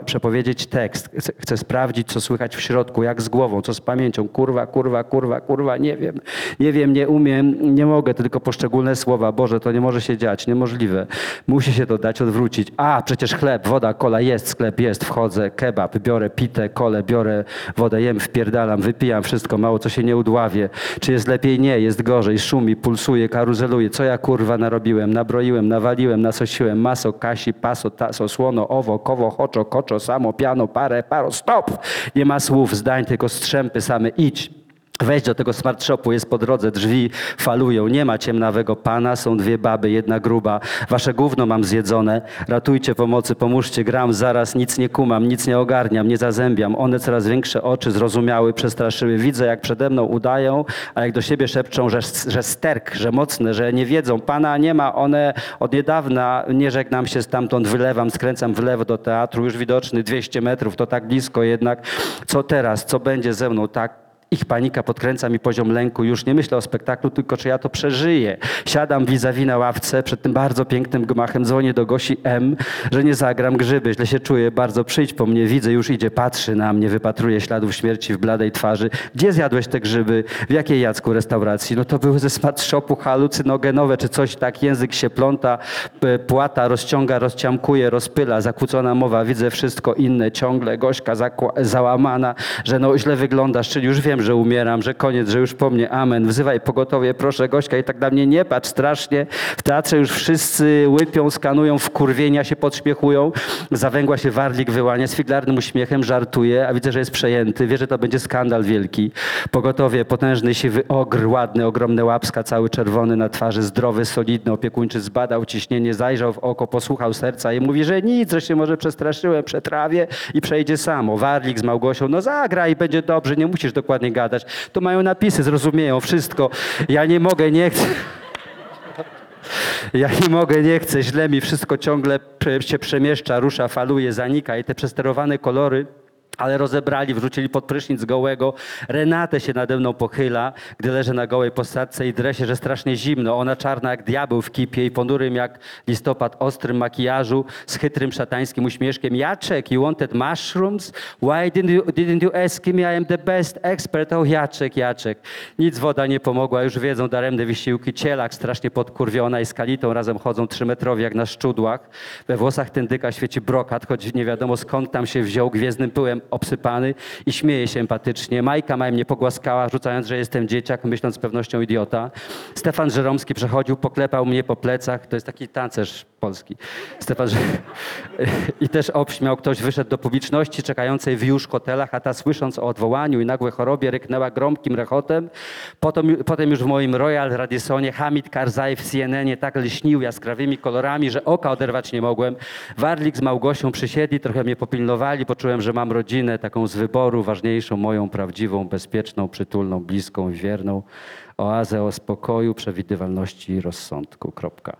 przepowiedzieć tekst. Chcę, chcę sprawdzić, co słychać w środku, jak z głową, co z pamięcią. Kurwa, kurwa, kurwa, kurwa, nie wiem. Nie wiem, nie umiem, nie mogę, tylko poszczególne słowa. Boże, to nie może się dziać, niemożliwe. Musi się to dać odwrócić. A, przecież chleb, woda, kola, jest sklep, jest, wchodzę, kebab, biorę pitę, kole, biorę wodę, jem, wpierdalam, wypijam wszystko, mało co się nie udławię. Czy jest lepiej? Nie, jest gorzej, szumi, pulsuje, karuzeluje. Co ja kurwa narobiłem? Nabroiłem, nawaliłem, nasosiłem, maso, kasi, paso, taso, słono, owo, kowo, hoczo, koczo, samo, piano, parę, paro, stop! Nie ma słów, zdań, tylko strzępy same, idź. Wejdź do tego smart shopu, jest po drodze, drzwi falują, nie ma ciemnawego pana, są dwie baby, jedna gruba. Wasze gówno mam zjedzone, ratujcie pomocy, pomóżcie, gram zaraz, nic nie kumam, nic nie ogarniam, nie zazębiam. One coraz większe oczy zrozumiały, przestraszyły. Widzę, jak przede mną udają, a jak do siebie szepczą, że, że sterk, że mocne, że nie wiedzą. Pana nie ma, one od niedawna, nie żegnam się stamtąd, wylewam, skręcam w lewo do teatru, już widoczny 200 metrów, to tak blisko jednak. Co teraz, co będzie ze mną, tak ich panika podkręca mi poziom lęku. Już nie myślę o spektaklu, tylko czy ja to przeżyję. Siadam vis-a-vis na ławce przed tym bardzo pięknym gmachem, dzwonię do Gosi M, że nie zagram grzyby, źle się czuję, bardzo przyjdź po mnie, widzę, już idzie, patrzy na mnie, wypatruje śladów śmierci w bladej twarzy. Gdzie zjadłeś te grzyby? W jakiej Jacku restauracji? No to były ze smart shopu halucynogenowe, czy coś tak, język się pląta, płata, rozciąga, rozciamkuje, rozpyla, zakłócona mowa, widzę wszystko inne, ciągle Gośka załamana, że no źle wyglądasz, czyli już wiem, że umieram, że koniec, że już po mnie, amen, wzywaj pogotowie, proszę Gośka i tak na mnie nie patrz strasznie. W teatrze już wszyscy łypią, skanują, wkurwienia się podśmiechują, zawęgła się warlik wyłania z figlarnym uśmiechem, żartuje, a widzę, że jest przejęty, wie, że to będzie skandal wielki. Pogotowie, potężny, siwy ogr, ładny, ogromne łapska, cały czerwony na twarzy, zdrowy, solidny, opiekuńczy, zbadał ciśnienie, zajrzał w oko, posłuchał serca i mówi, że nic, że się może przestraszyłem, przetrawię i przejdzie samo. Warlik z Małgosią, no zagraj, będzie dobrze, nie musisz dokładnie gadać. To mają napisy, zrozumieją wszystko. Ja nie mogę, nie chcę. Ja nie mogę, nie chcę, źle mi wszystko ciągle się przemieszcza, rusza, faluje, zanika i te przesterowane kolory ale rozebrali, wrzucili pod prysznic gołego. Renatę się nade mną pochyla, gdy leżę na gołej posadce i dresie, że strasznie zimno. Ona czarna jak diabeł w kipie i ponurym jak listopad ostrym makijażu z chytrym szatańskim uśmieszkiem. Jaczek, you wanted mushrooms? Why didn't you, didn't you ask me? I am the best expert. Oh, Jaczek, Jaczek. Nic woda nie pomogła, już wiedzą daremne wysiłki. Cielak strasznie podkurwiona i z Kalitą razem chodzą trzymetrowi jak na szczudłach. We włosach tędyka świeci brokat, choć nie wiadomo skąd tam się wziął, gwiezdnym pyłem obsypany i śmieje się empatycznie. Majka maj mnie pogłaskała, rzucając, że jestem dzieciak, myśląc z pewnością idiota. Stefan Żeromski przechodził, poklepał mnie po plecach. To jest taki tancerz polski. Stefan Ż... I też obśmiał. Ktoś wyszedł do publiczności czekającej w już hotelach, a ta słysząc o odwołaniu i nagłej chorobie ryknęła gromkim rechotem. Potem, potem już w moim Royal Radissonie Hamid Karzai w CNN tak lśnił jaskrawymi kolorami, że oka oderwać nie mogłem. Warlik z Małgosią przysiedli, trochę mnie popilnowali. Poczułem, że mam rodzinę taką z wyboru, ważniejszą, moją prawdziwą, bezpieczną, przytulną, bliską wierną. Oazę o spokoju, przewidywalności i rozsądku. Kropka.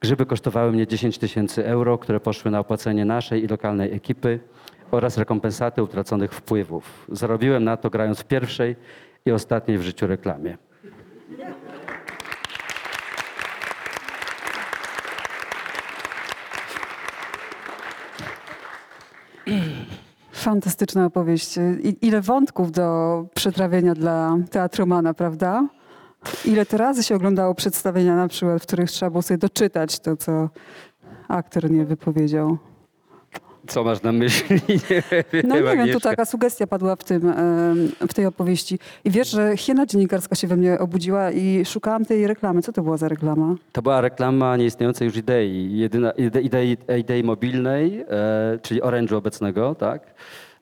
Grzyby kosztowały mnie 10 tysięcy euro, które poszły na opłacenie naszej i lokalnej ekipy oraz rekompensaty utraconych wpływów. Zarobiłem na to grając w pierwszej i ostatniej w życiu reklamie. Fantastyczna opowieść. I, ile wątków do przetrawienia dla teatromana, prawda? Ile to razy się oglądało przedstawienia na przykład, w których trzeba było sobie doczytać to, co aktor nie wypowiedział. Co masz na myśli? Nie wiem, No nie wiem, tu Agnieszka. taka sugestia padła w, tym, w tej opowieści. I wiesz, że hiena dziennikarska się we mnie obudziła i szukałam tej reklamy. Co to była za reklama? To była reklama nieistniejącej już idei, jedyna, ide, idei, idei mobilnej, e, czyli Orange'u obecnego, tak?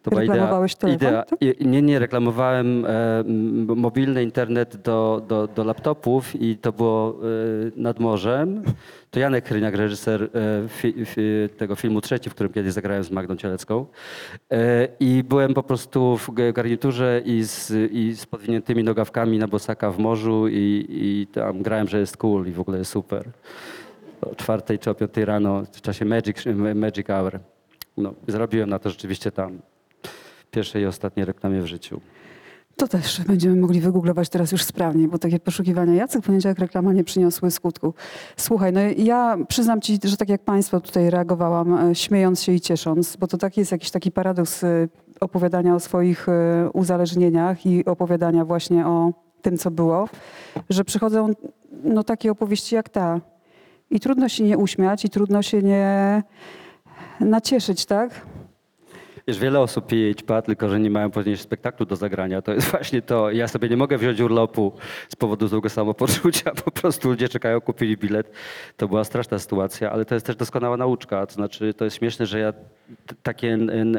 To była idea- Reklamowałeś telefon, idea. tak? I- Nie, nie, reklamowałem e, m, mobilny internet do, do, do laptopów i to było e, nad morzem. To Janek Kryniak, reżyser e, fi, fi, tego filmu trzeci, w którym kiedyś zagrałem z Magdą Cielecką. E, I byłem po prostu w g- garniturze i z, i z podwiniętymi nogawkami na bosaka w morzu i, i tam grałem, że jest cool i w ogóle jest super. O czwartej czy o piątej rano w czasie Magic, Magic Hour. No, zarobiłem na to rzeczywiście tam pierwszej i ostatniej reklamie w życiu. To też będziemy mogli wygooglować teraz już sprawnie, bo takie poszukiwania Jacek poniedziałek reklama nie przyniosły skutku. Słuchaj, no ja przyznam ci, że tak jak państwo tutaj reagowałam, e, śmiejąc się i ciesząc, bo to taki jest jakiś taki paradoks e, opowiadania o swoich e, uzależnieniach i opowiadania właśnie o tym, co było, że przychodzą no, takie opowieści jak ta. I trudno się nie uśmiać i trudno się nie nacieszyć, tak? Wiesz, wiele osób pije ćpa, tylko że nie mają później spektaklu do zagrania. To jest właśnie to. Ja sobie nie mogę wziąć urlopu z powodu złego samopoczucia. Po prostu ludzie czekają, kupili bilet. To była straszna sytuacja, ale to jest też doskonała nauczka. To znaczy, to jest śmieszne, że ja takie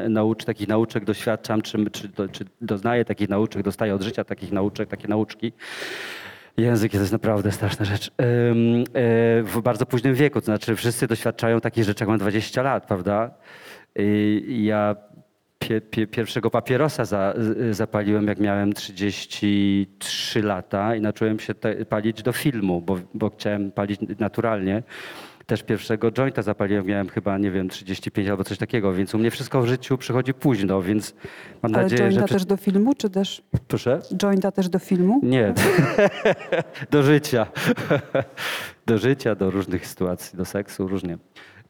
naucz, takich nauczek doświadczam, czy, czy, czy doznaję takich nauczek, dostaję od życia takich nauczek, takie nauczki. Język to jest naprawdę straszna rzecz. E, w bardzo późnym wieku, to znaczy wszyscy doświadczają takich rzeczy, jak mam 20 lat, prawda? I ja pie, pie, pierwszego papierosa za, zapaliłem, jak miałem 33 lata i zacząłem się te, palić do filmu, bo, bo chciałem palić naturalnie. Też pierwszego jointa zapaliłem, miałem chyba, nie wiem, 35 albo coś takiego, więc u mnie wszystko w życiu przychodzi późno, więc mam Ale nadzieję, że... jointa przy- też do filmu, czy też Proszę? jointa też do filmu? Nie, do życia. Do życia, do różnych sytuacji, do seksu, różnie.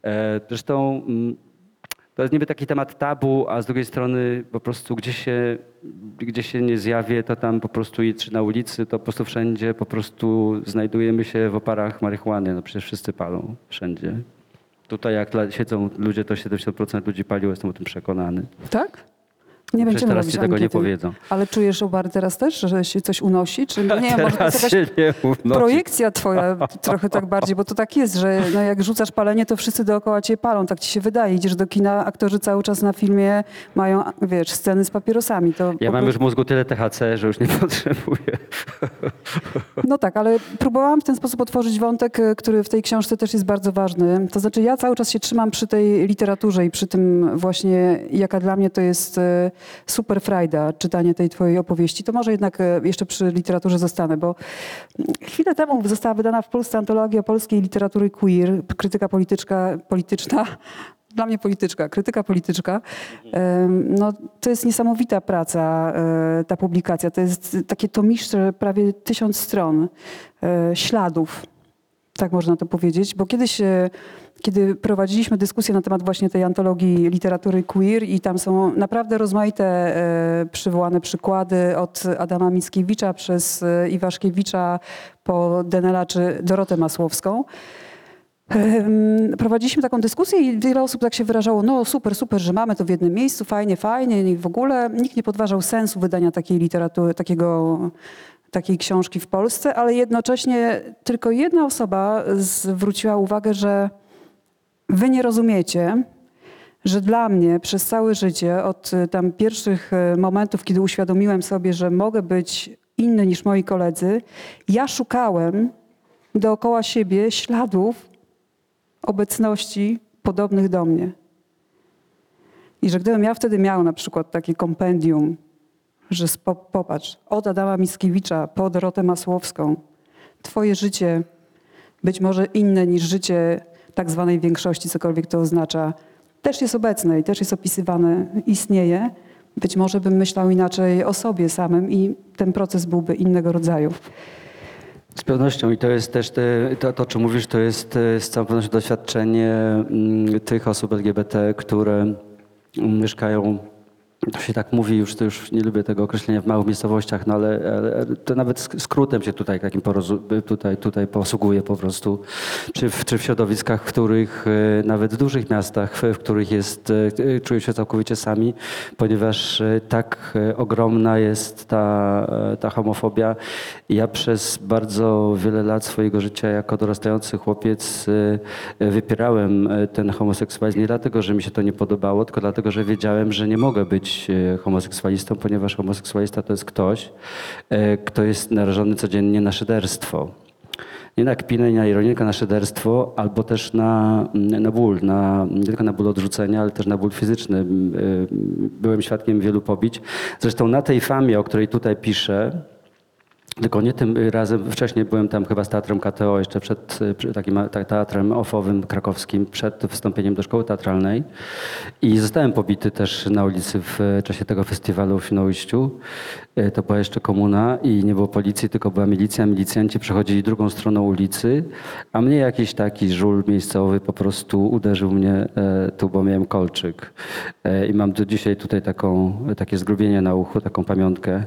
E, Zresztą mm, to jest niby taki temat tabu, a z drugiej strony po prostu gdzie się, gdzie się nie zjawię, to tam po prostu czy na ulicy, to po prostu wszędzie po prostu znajdujemy się w oparach marihuany. No przecież wszyscy palą, wszędzie. Tutaj jak siedzą ludzie, to 70% ludzi paliło, jestem o tym przekonany. Tak? Nie Przecież będziemy teraz robić ci tego nie ankiety. powiedzą. Ale czujesz, Obary, teraz też, że się coś unosi? Czy nie, może to jest Teraz jakaś się nie unosi. projekcja twoja trochę tak bardziej, bo to tak jest, że no jak rzucasz palenie, to wszyscy dookoła cię palą, tak ci się wydaje. Idziesz do kina, aktorzy cały czas na filmie mają, wiesz, sceny z papierosami. To Ja po mam prostu- już w mózgu tyle THC, że już nie potrzebuję. No tak, ale próbowałam w ten sposób otworzyć wątek, y, który w tej książce też jest bardzo ważny. To znaczy ja cały czas się trzymam przy tej literaturze i przy tym właśnie, jaka dla mnie to jest y, super frajda, czytanie tej twojej opowieści. To może jednak y, jeszcze przy literaturze zostanę, bo mm, chwilę temu została wydana w Polsce antologia polskiej literatury queer, krytyka polityczka, polityczna, dla mnie polityczka, krytyka polityczka. No, to jest niesamowita praca, e, ta publikacja. To jest takie tomiszcze, prawie tysiąc stron e, śladów, tak można to powiedzieć, bo kiedyś, e, kiedy prowadziliśmy dyskusję na temat właśnie tej antologii literatury queer i tam są naprawdę rozmaite e, przywołane przykłady od Adama Mickiewicza przez e, Iwaszkiewicza po Denela czy Dorotę Masłowską. Prowadziliśmy taką dyskusję i wiele osób tak się wyrażało, no super, super, że mamy to w jednym miejscu, fajnie, fajnie i w ogóle nikt nie podważał sensu wydania takiej literatury, takiego, takiej książki w Polsce, ale jednocześnie tylko jedna osoba zwróciła uwagę, że wy nie rozumiecie, że dla mnie przez całe życie, od y, tam pierwszych y, momentów, kiedy uświadomiłem sobie, że mogę być inny niż moi koledzy, ja szukałem dookoła siebie śladów obecności podobnych do mnie. I że gdybym ja wtedy miał na przykład takie kompendium, że spo, popatrz, od Adama Mickiewicza po Dorotę Masłowską, twoje życie być może inne niż życie tak zwanej większości, cokolwiek to oznacza, też jest obecne i też jest opisywane, istnieje. Być może bym myślał inaczej o sobie samym i ten proces byłby innego rodzaju. Z pewnością i to jest też te, to, to, czym mówisz, to jest e, z całą pewnością doświadczenie mm, tych osób LGBT, które mm, mieszkają, to się tak mówi, już, to już nie lubię tego określenia w małych miejscowościach, no ale, ale to nawet sk- skrótem się tutaj takim tutaj, tutaj posługuje po prostu, czy w, czy w środowiskach, w których e, nawet w dużych miastach, w, których jest, e, e, czują się całkowicie sami, ponieważ tak ogromna jest ta, ta homofobia. Ja przez bardzo wiele lat swojego życia jako dorastający chłopiec wypierałem ten homoseksualizm nie dlatego, że mi się to nie podobało, tylko dlatego, że wiedziałem, że nie mogę być e, homoseksualistą, ponieważ homoseksualista to jest ktoś, e, kto jest narażony codziennie na szyderstwo. Nie na kpinę, nie na ironię, tylko na szyderstwo, albo też na, na ból, na, nie tylko na ból odrzucenia, ale też na ból fizyczny. Y, Byłem świadkiem wielu pobić. Zresztą na tej famie, o której tutaj piszę, tylko nie tym razem, wcześniej byłem tam chyba z Teatrem KTO, jeszcze przed y, takim te- teatrem ofowym krakowskim, przed wstąpieniem do szkoły teatralnej. I zostałem pobity też na ulicy w czasie tego festiwalu w Świnoujściu. Y, To była jeszcze komuna i nie było policji, tylko była milicja. Milicjanci przechodzili drugą stroną ulicy, a mnie jakiś taki żul miejscowy po prostu uderzył mnie e, tu, bo miałem kolczyk. E, I mam do dzisiaj tutaj taką, takie zgrubienie na uchu, taką pamiątkę e,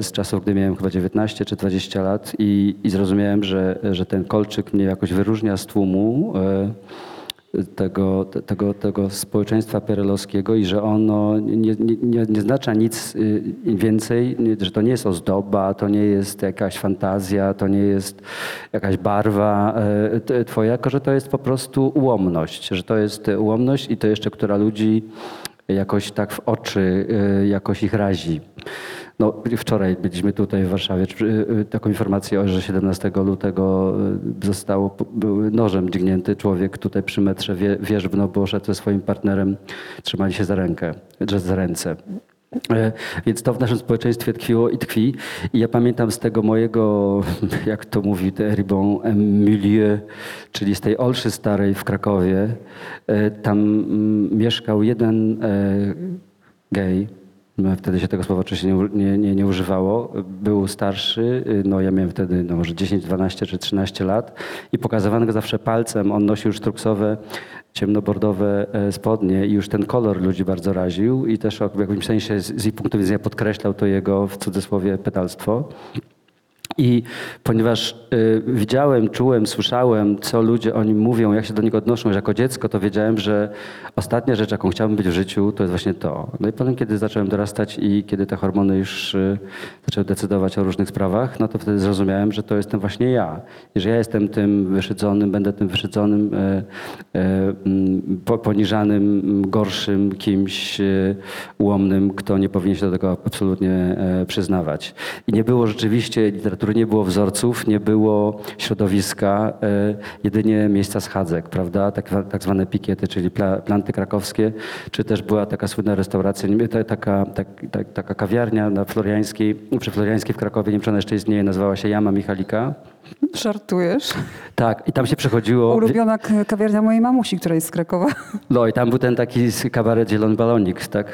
z czasów, gdy miałem chyba 19 czy 20 lat i, i zrozumiałem, że, że ten kolczyk mnie jakoś wyróżnia z tłumu e, tego, te- tego, tego społeczeństwa perelowskiego i że ono nie, nie, nie, znacza nic y, więcej, że to nie jest ozdoba, to nie jest jakaś fantazja, to nie jest jakaś barwa e, twoja, tylko że to jest po prostu ułomność, że to jest ułomność i to jeszcze, która ludzi jakoś tak w oczy, jakoś ich razi. No, wczoraj byliśmy tutaj w Warszawie, czy- y, taką informację, że 17 lutego y, został nożem dźgnięty człowiek tutaj przy metrze wie- wierzbno, bo szedł ze swoim partnerem, trzymali się za rękę, za ręce. E, Więc to w naszym społeczeństwie tkwiło i tkwi. I ja pamiętam z tego mojego, jak to mówi Ribon, milieu, czyli z tej Olszy Starej w Krakowie. e, Tam mm, mieszkał jeden e, gej, Wtedy się tego słowa oczywiście nie, nie, nie, używało. Był starszy, y, no ja miałem wtedy no, może 10, 12 czy 13 lat i pokazywano go zawsze palcem. On nosił sztruksowe, ciemnobordowe e, spodnie i już ten kolor ludzi bardzo raził i też w jakimś sensie z, z ich punktu widzenia podkreślał to jego w cudzysłowie pedalstwo. I ponieważ y, widziałem, czułem, słyszałem, co ludzie o nim mówią, jak się do niego odnoszą już jako dziecko, to wiedziałem, że ostatnia rzecz, jaką chciałbym być w życiu, to jest właśnie to. No i potem, kiedy zacząłem dorastać i kiedy te hormony już y, zaczęły decydować o różnych sprawach, no to wtedy zrozumiałem, że to jestem właśnie ja. I że ja jestem tym wyszydzonym, będę tym wyszydzonym, y, y, mm, po, poniżanym, mm, gorszym kimś y, ułomnym, kto nie powinien się do tego absolutnie e, przyznawać. I nie było rzeczywiście literatury, nie było wzorców, nie było środowiska, e, jedynie miejsca schadzek, prawda? Tak, tak zwane pikiety, czyli pla, planty krakowskie, czy też była taka słynna restauracja, taka, tak, tak, taka kawiarnia na Floriańskiej, przy Floriańskiej w Krakowie, nie wiem czy ona jeszcze istnieje, nazywała się Jama Michalika. Żartujesz? Tak, i tam się przechodziło... Ulubiona kawiarnia mojej mamusi, która jest z Krakowa. No i tam był ten taki kabaret Zielony Balonik, tak?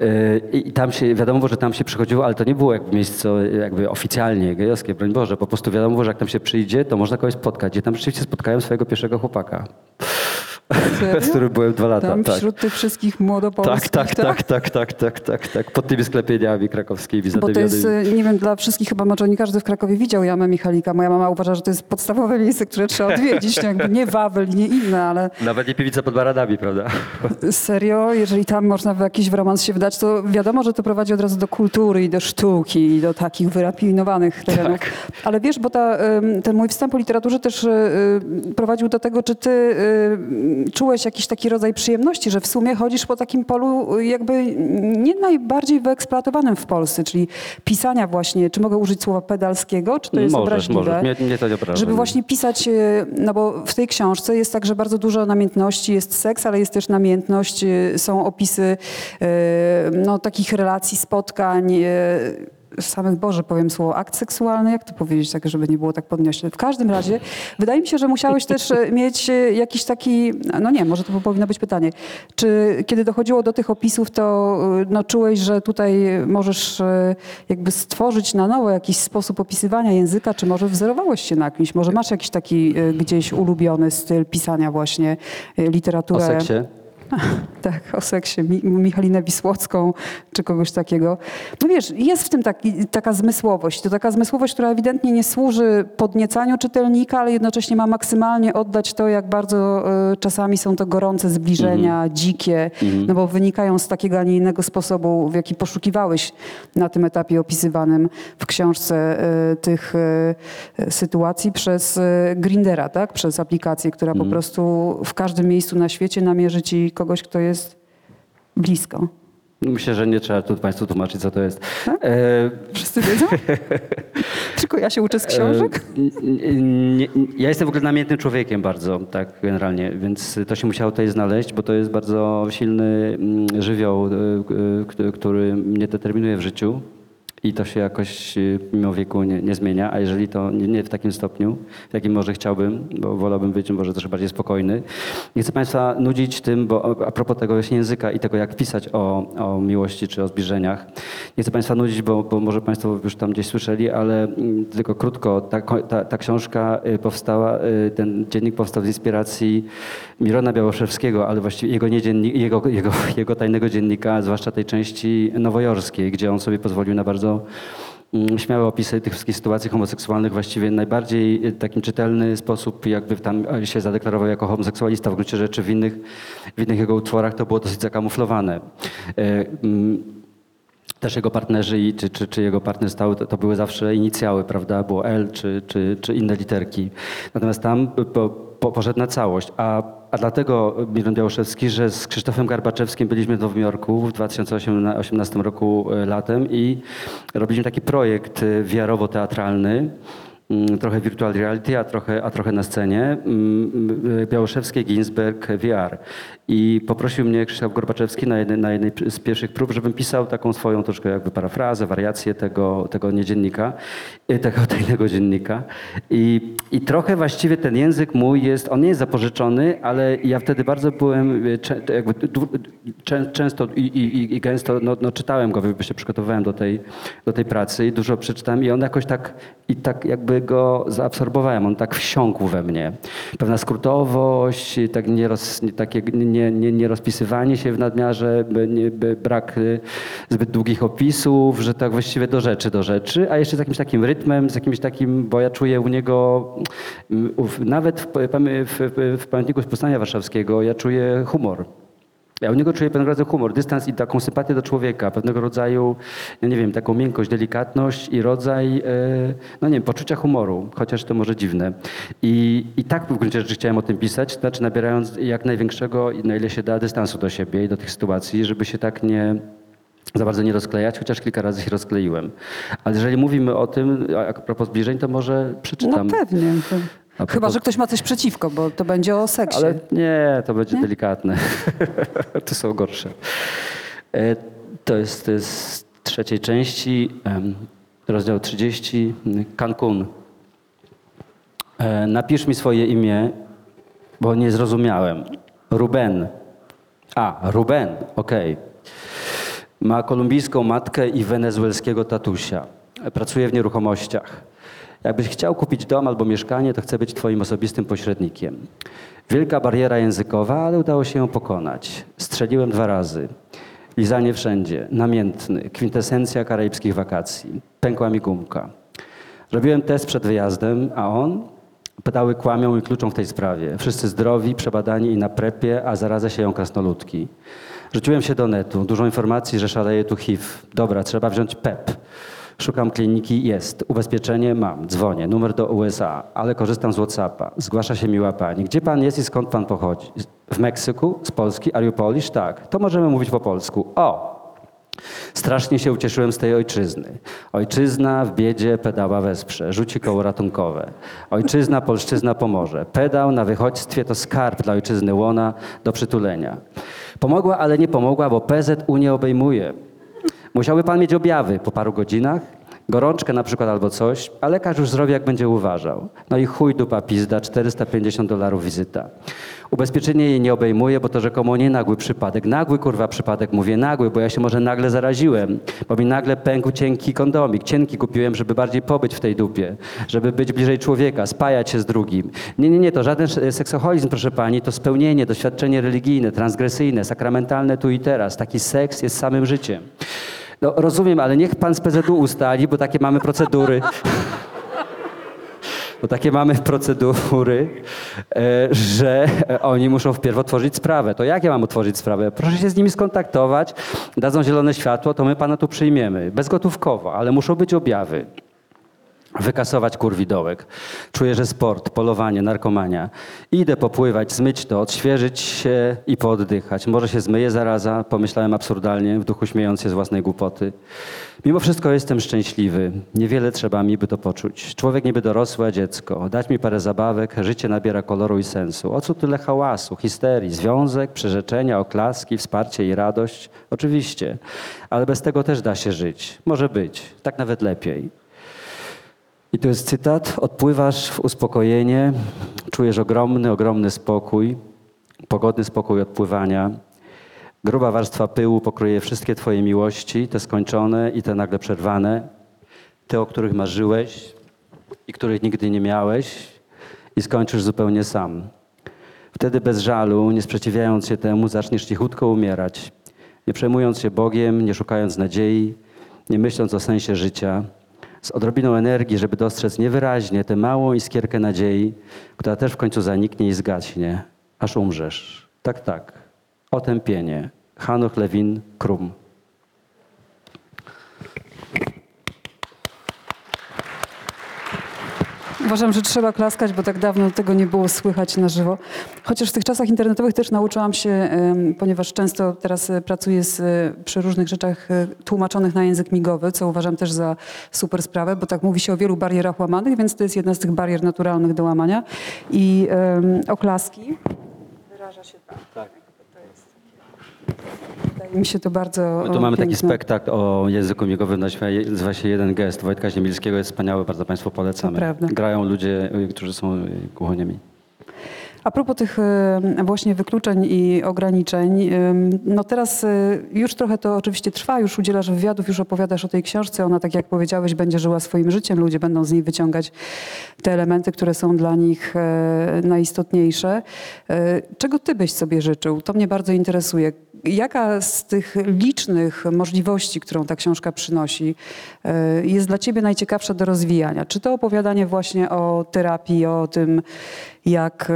E, e, I tam się, wiadomo że tam się przychodziło, ale to nie było jakby miejsce jakby oficjalnie gejowskie, broń Boże. Po prostu wiadomo że jak tam się przyjdzie, to można kogoś spotkać. I tam rzeczywiście spotkałem swojego pierwszego chłopaka, Serio? z którym byłem dwa lata. Tam tak. wśród tych wszystkich Tak, młodopolskich, tak, tak, tak, tak, tak, tak, tak. Pod tymi sklepieniami krakowskimi Bo to jest, e, nie wiem, dla wszystkich chyba może nie każdy w Krakowie widział Jamę Michalika. Moja mama uważa, że to jest podstawowe miejsce, które trzeba odwiedzić. Jakby nie Wawel, nie inne, ale Nawet nie piwnica pod baradami, prawda? serio, jeżeli tam można w jakiś w romans się wdać, to wiadomo, że to prowadzi od razu do kultury i do sztuki i do takich wyrafinowanych terenów. Tak. Ale wiesz, bo ta, ten mój wstęp o litteraturze też e, e, prowadził do tego, czy ty czułeś jakiś taki rodzaj przyjemności, że w sumie chodzisz po takim polu e, jakby nie najbardziej wyeksploatowanym w Polsce, czyli pisania właśnie, czy mogę użyć słowa pedalskiego, czy to jest możesz, obraźliwe? możesz. Mnie, mnie to nie obraża. Żeby nie. właśnie pisać, e, no bo w tej książce jest także bardzo dużo namiętności, jest seks, ale jest też namiętność, e, są opisy no, takich relacji, spotkań, samych, Boże, powiem słowo, akt seksualny, jak to powiedzieć, tak, żeby nie było tak podniośle. W każdym razie, wydaje mi się, że musiałeś też e, mieć e, jakiś taki, no nie, może to powinno być pytanie, czy kiedy dochodziło do tych opisów, to e, no, czułeś, że tutaj możesz jakby stworzyć na nowo jakiś sposób opisywania języka, czy może wzorowałeś się na kimś, może masz jakiś taki gdzieś ulubiony styl pisania właśnie, e, O seksie? Tak, o seksie, Mi Michalinę Wisłocką czy kogoś takiego. No wiesz, jest w tym taki, taka zmysłowość. To taka zmysłowość, która ewidentnie nie służy podniecaniu czytelnika, ale jednocześnie ma maksymalnie oddać to, jak bardzo y, czasami są to gorące zbliżenia, dzikie, no bo wynikają z takiego, a nie innego sposobu, w jaki poszukiwałeś na tym etapie opisywanym w książce y, tych y, sytuacji przez Grindera, tak? Przez aplikację, która po prostu w każdym miejscu na świecie namierzy ci kogoś, kto jest blisko. Myślę, że nie trzeba tu Państwu tłumaczyć, co to jest. Tak? E, Wszyscy wiedzą? Tylko ja się uczę z książek? E, nie, ja jestem w ogóle namiętnym człowiekiem bardzo, tak generalnie, więc to się musiało tutaj znaleźć, bo to jest bardzo silny mm, żywioł, e, k- który mnie determinuje w życiu. I to się jakoś e, mimo wieku nie, nie zmienia, a jeżeli to nie, nie w takim stopniu, w jakim może chciałbym, bo wolałbym być może troszkę bardziej spokojny. Nie chcę Państwa nudzić tym, bo a propos tego właśnie języka i tego, jak pisać o, o miłości czy o zbliżeniach. Nie chcę Państwa nudzić, bo, bo może Państwo już tam gdzieś słyszeli, ale mm, tylko krótko, ta, ta, ta książka y, powstała, y, ten dziennik powstał z inspiracji Mirona Białoszewskiego, ale właściwie jego, nie dziennik, jego, jego, jego tajnego dziennika, zwłaszcza tej części nowojorskiej, gdzie on sobie pozwolił na bardzo mm, śmiałe opisy tych wszystkich sytuacji homoseksualnych właściwie najbardziej y, takim czytelny sposób, jakby tam się zadeklarował jako homoseksualista w gruncie rzeczy w innych, w innych jego utworach to było dosyć zakamuflowane. E, mm, też jego partnerzy i, czy, czy, czy jego partner stały, to, to były zawsze inicjały, prawda? Było L czy, czy, czy inne literki. Natomiast tam po, po, poszedł na całość. A, a dlatego Miron Białoszewski, że z Krzysztofem Garbaczewskim byliśmy w Nowym Jorku w 2018 roku e, latem i robiliśmy taki projekt e, wiarowo-teatralny. Mm, Trochę virtual reality, a trochę, a trochę na scenie. Mm, Białoszewskie, Ginsberg, VR. I poprosił mnie Krzysztof Gorbaczewski na jednej, na jednej z pierwszych prób, żebym pisał taką swoją troszkę jakby parafrazę, wariację tego, tego niedziennika, tego tajnego dziennika. I, I trochę właściwie ten język mój jest, on nie jest zapożyczony, ale ja wtedy bardzo byłem, y, jakby często i, i, i gęsto no, no, czytałem go, jakby się przygotowywałem do tej, do tej pracy i dużo przeczytałem i on jakoś tak, i tak jakby go zaabsorbowałem, on tak wsiąkł we mnie. Pewna skrótowość, tak nie, roz, takie, nie, nie, nie rozpisywanie się w nadmiarze, nie, brak y, zbyt długich opisów, że tak właściwie do rzeczy, do rzeczy, a jeszcze z jakimś takim rytmem, z jakimś takim, bo ja czuję u niego, mm, nawet w, w, w, w pamiętniku Powstania Warszawskiego, ja czuję humor. Ja u niego czuję pewnego rodzaju humor, dystans i taką sympatię do człowieka, pewnego rodzaju, ja nie wiem, taką miękkość, delikatność i rodzaj, e, no nie wiem, poczucia humoru, chociaż to może dziwne. I, I tak w gruncie rzeczy chciałem o tym pisać, znaczy nabierając jak największego, na ile się da, dystansu do siebie i do tych sytuacji, żeby się tak nie, za bardzo nie rozklejać, chociaż kilka razy się rozkleiłem. Ale jeżeli mówimy o tym, a propos zbliżeń, to może przeczytam. No pewnie. To... A Chyba, propos- że ktoś ma coś przeciwko, bo to będzie o seksie. Ale nie, to będzie delikatne. to są gorsze. E, To jest, z trzeciej części, rozdział 30, Cancun. E, Napisz mi swoje imię, bo nie zrozumiałem. Ruben. A, Ruben, okej. Ma kolumbijską matkę i wenezuelskiego tatusia. Pracuje w nieruchomościach. Jakbyś chciał kupić dom albo mieszkanie, to chcę być twoim osobistym pośrednikiem. Wielka bariera językowa, ale udało się ją pokonać. Strzeliłem dwa razy. Lizanie wszędzie, namiętny, kwintesencja karaibskich wakacji. Pękła mi gumka. Robiłem test przed wyjazdem, a on? Pedały kłamią i kluczą w tej sprawie. Wszyscy zdrowi, przebadani i na prepie, a zarazę się ją krasnoludki. Rzuciłem się do netu. Dużo informacji, że szaleje tu HIV. Dobra, trzeba wziąć PEP. Szukam kliniki, jest. Ubezpieczenie mam, dzwonię. Numer do USA, ale korzystam z Whatsappa. Zgłasza się miła pani. Gdzie pan jest i skąd pan pochodzi? W Meksyku? Z Polski? Are you Polish? Tak. To możemy mówić po polsku. O! Strasznie się ucieszyłem z tej ojczyzny. Ojczyzna w biedzie pedała wesprze, rzuci koło ratunkowe. Ojczyzna, polszczyzna pomoże. Pedał na wychodźstwie to skarb dla ojczyzny łona do przytulenia. Pomogła, ale nie pomogła, bo PZU nie obejmuje. Musiałby pan mieć objawy po paru godzinach, gorączkę na przykład albo coś, a lekarz już zrobi jak będzie uważał. No i chuj dupa pizda, 450 dolarów wizyta. Ubezpieczenie jej nie obejmuje, bo to rzekomo nie nagły przypadek. Nagły kurwa przypadek, mówię nagły, bo ja się może nagle zaraziłem, bo mi nagle pękł cienki kondomik. Cienki kupiłem, żeby bardziej pobyć w tej dupie, żeby być bliżej człowieka, spajać się z drugim. Nie, nie, nie, to żaden seksoholizm, proszę pani, to spełnienie, doświadczenie religijne, transgresyjne, sakramentalne tu i teraz. Taki seks jest samym życiem. No rozumiem, ale niech pan z PZU ustali, bo takie mamy procedury. Bo takie mamy procedury, e, że oni muszą wpierw otworzyć sprawę. To jak ja mam otworzyć sprawę? Proszę się z nimi skontaktować, dadzą zielone światło, to my pana tu przyjmiemy. Bezgotówkowo, ale muszą być objawy. Wykasować kurwidołek. Czuję, że sport, polowanie, narkomania. Idę popływać, zmyć to, odświeżyć się i pooddychać. Może się zmyje zaraza, pomyślałem absurdalnie, w duchu śmiejąc się z własnej głupoty. Mimo wszystko jestem szczęśliwy. Niewiele trzeba mi, by to poczuć. Człowiek niby dorosłe a dziecko. Dać mi parę zabawek, życie nabiera koloru i sensu. O co tyle hałasu, histerii, związek, przyrzeczenia, oklaski, wsparcie i radość? Oczywiście, ale bez tego też da się żyć. Może być, tak nawet lepiej. I tu jest cytat. Odpływasz w uspokojenie, czujesz ogromny, ogromny spokój, pogodny spokój odpływania. Gruba warstwa pyłu pokryje wszystkie Twoje miłości, te skończone i te nagle przerwane, te, o których marzyłeś i których nigdy nie miałeś, i skończysz zupełnie sam. Wtedy bez żalu, nie sprzeciwiając się temu, zaczniesz cichutko umierać, nie przejmując się Bogiem, nie szukając nadziei, nie myśląc o sensie życia, z odrobiną energii, żeby dostrzec niewyraźnie tę małą iskierkę nadziei, która też w końcu zaniknie i zgaśnie, aż umrzesz. Tak, tak. Otępienie. Hanuch Lewin Krum. Uważam, że trzeba klaskać, bo tak dawno tego nie było słychać na żywo. Chociaż w tych czasach internetowych też nauczyłam się, ponieważ często teraz e, pracuję z, e, przy różnych rzeczach e, tłumaczonych na język migowy, co uważam też za super sprawę, bo tak mówi się o wielu barierach łamanych, więc to jest jedna z tych barier naturalnych do łamania. I em, oklaski wyraża się tak. Tak. Wydaje mi się to bardzo My tu mamy taki piękne. spektakl o języku migowym, nazywa się Jeden Gest. Wojtka Ziemilskiego jest wspaniały, bardzo Państwu polecamy. Grają ludzie, y, którzy są y, głuchoniemi. A propos tych właśnie wykluczeń i ograniczeń, no teraz e, już trochę to oczywiście trwa, już udzielasz wywiadów, już opowiadasz o tej książce. Ona, tak jak powiedziałeś, będzie żyła swoim życiem. Ludzie będą z niej wyciągać te elementy, które są dla nich e, najistotniejsze. E, Czego ty byś sobie życzył? To mnie bardzo interesuje. Jaka z tych licznych możliwości, którą ta książka przynosi, jest dla ciebie najciekawsza do rozwijania? Czy to opowiadanie właśnie o terapii, o tym, jak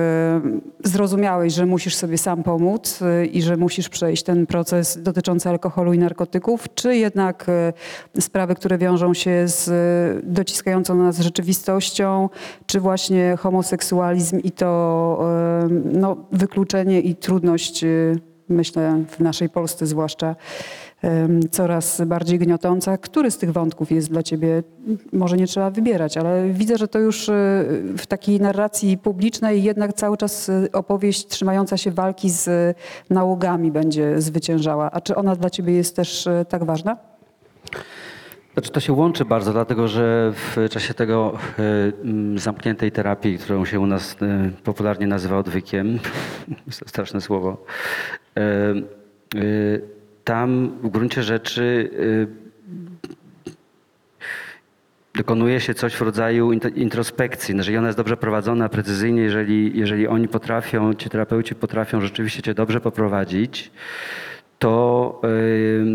zrozumiałeś, że musisz sobie sam pomóc e, i że musisz przejść ten proces dotyczący alkoholu i narkotyków, czy jednak e, sprawy, które wiążą się z e, dociskającą nas rzeczywistością, czy właśnie homoseksualizm i to no, wykluczenie i trudność, myślę w naszej Polsce zwłaszcza, coraz bardziej gniotąca. Który z tych wątków jest dla ciebie, może nie trzeba wybierać, ale widzę, że to już e, w takiej narracji publicznej jednak cały czas e, opowieść trzymająca się walki z e, nałogami będzie zwyciężała. A czy ona dla ciebie jest też tak ważna? Znaczy to się łączy bardzo, dlatego że w czasie tego zamkniętej terapii, którą się u nas popularnie nazywa odwykiem, straszne słowo, tam w gruncie rzeczy e, dokonuje się coś w rodzaju int- introspekcji. Jeżeli ona jest dobrze prowadzona, precyzyjnie, jeżeli, jeżeli oni potrafią, ci terapeuci potrafią rzeczywiście cię dobrze poprowadzić, to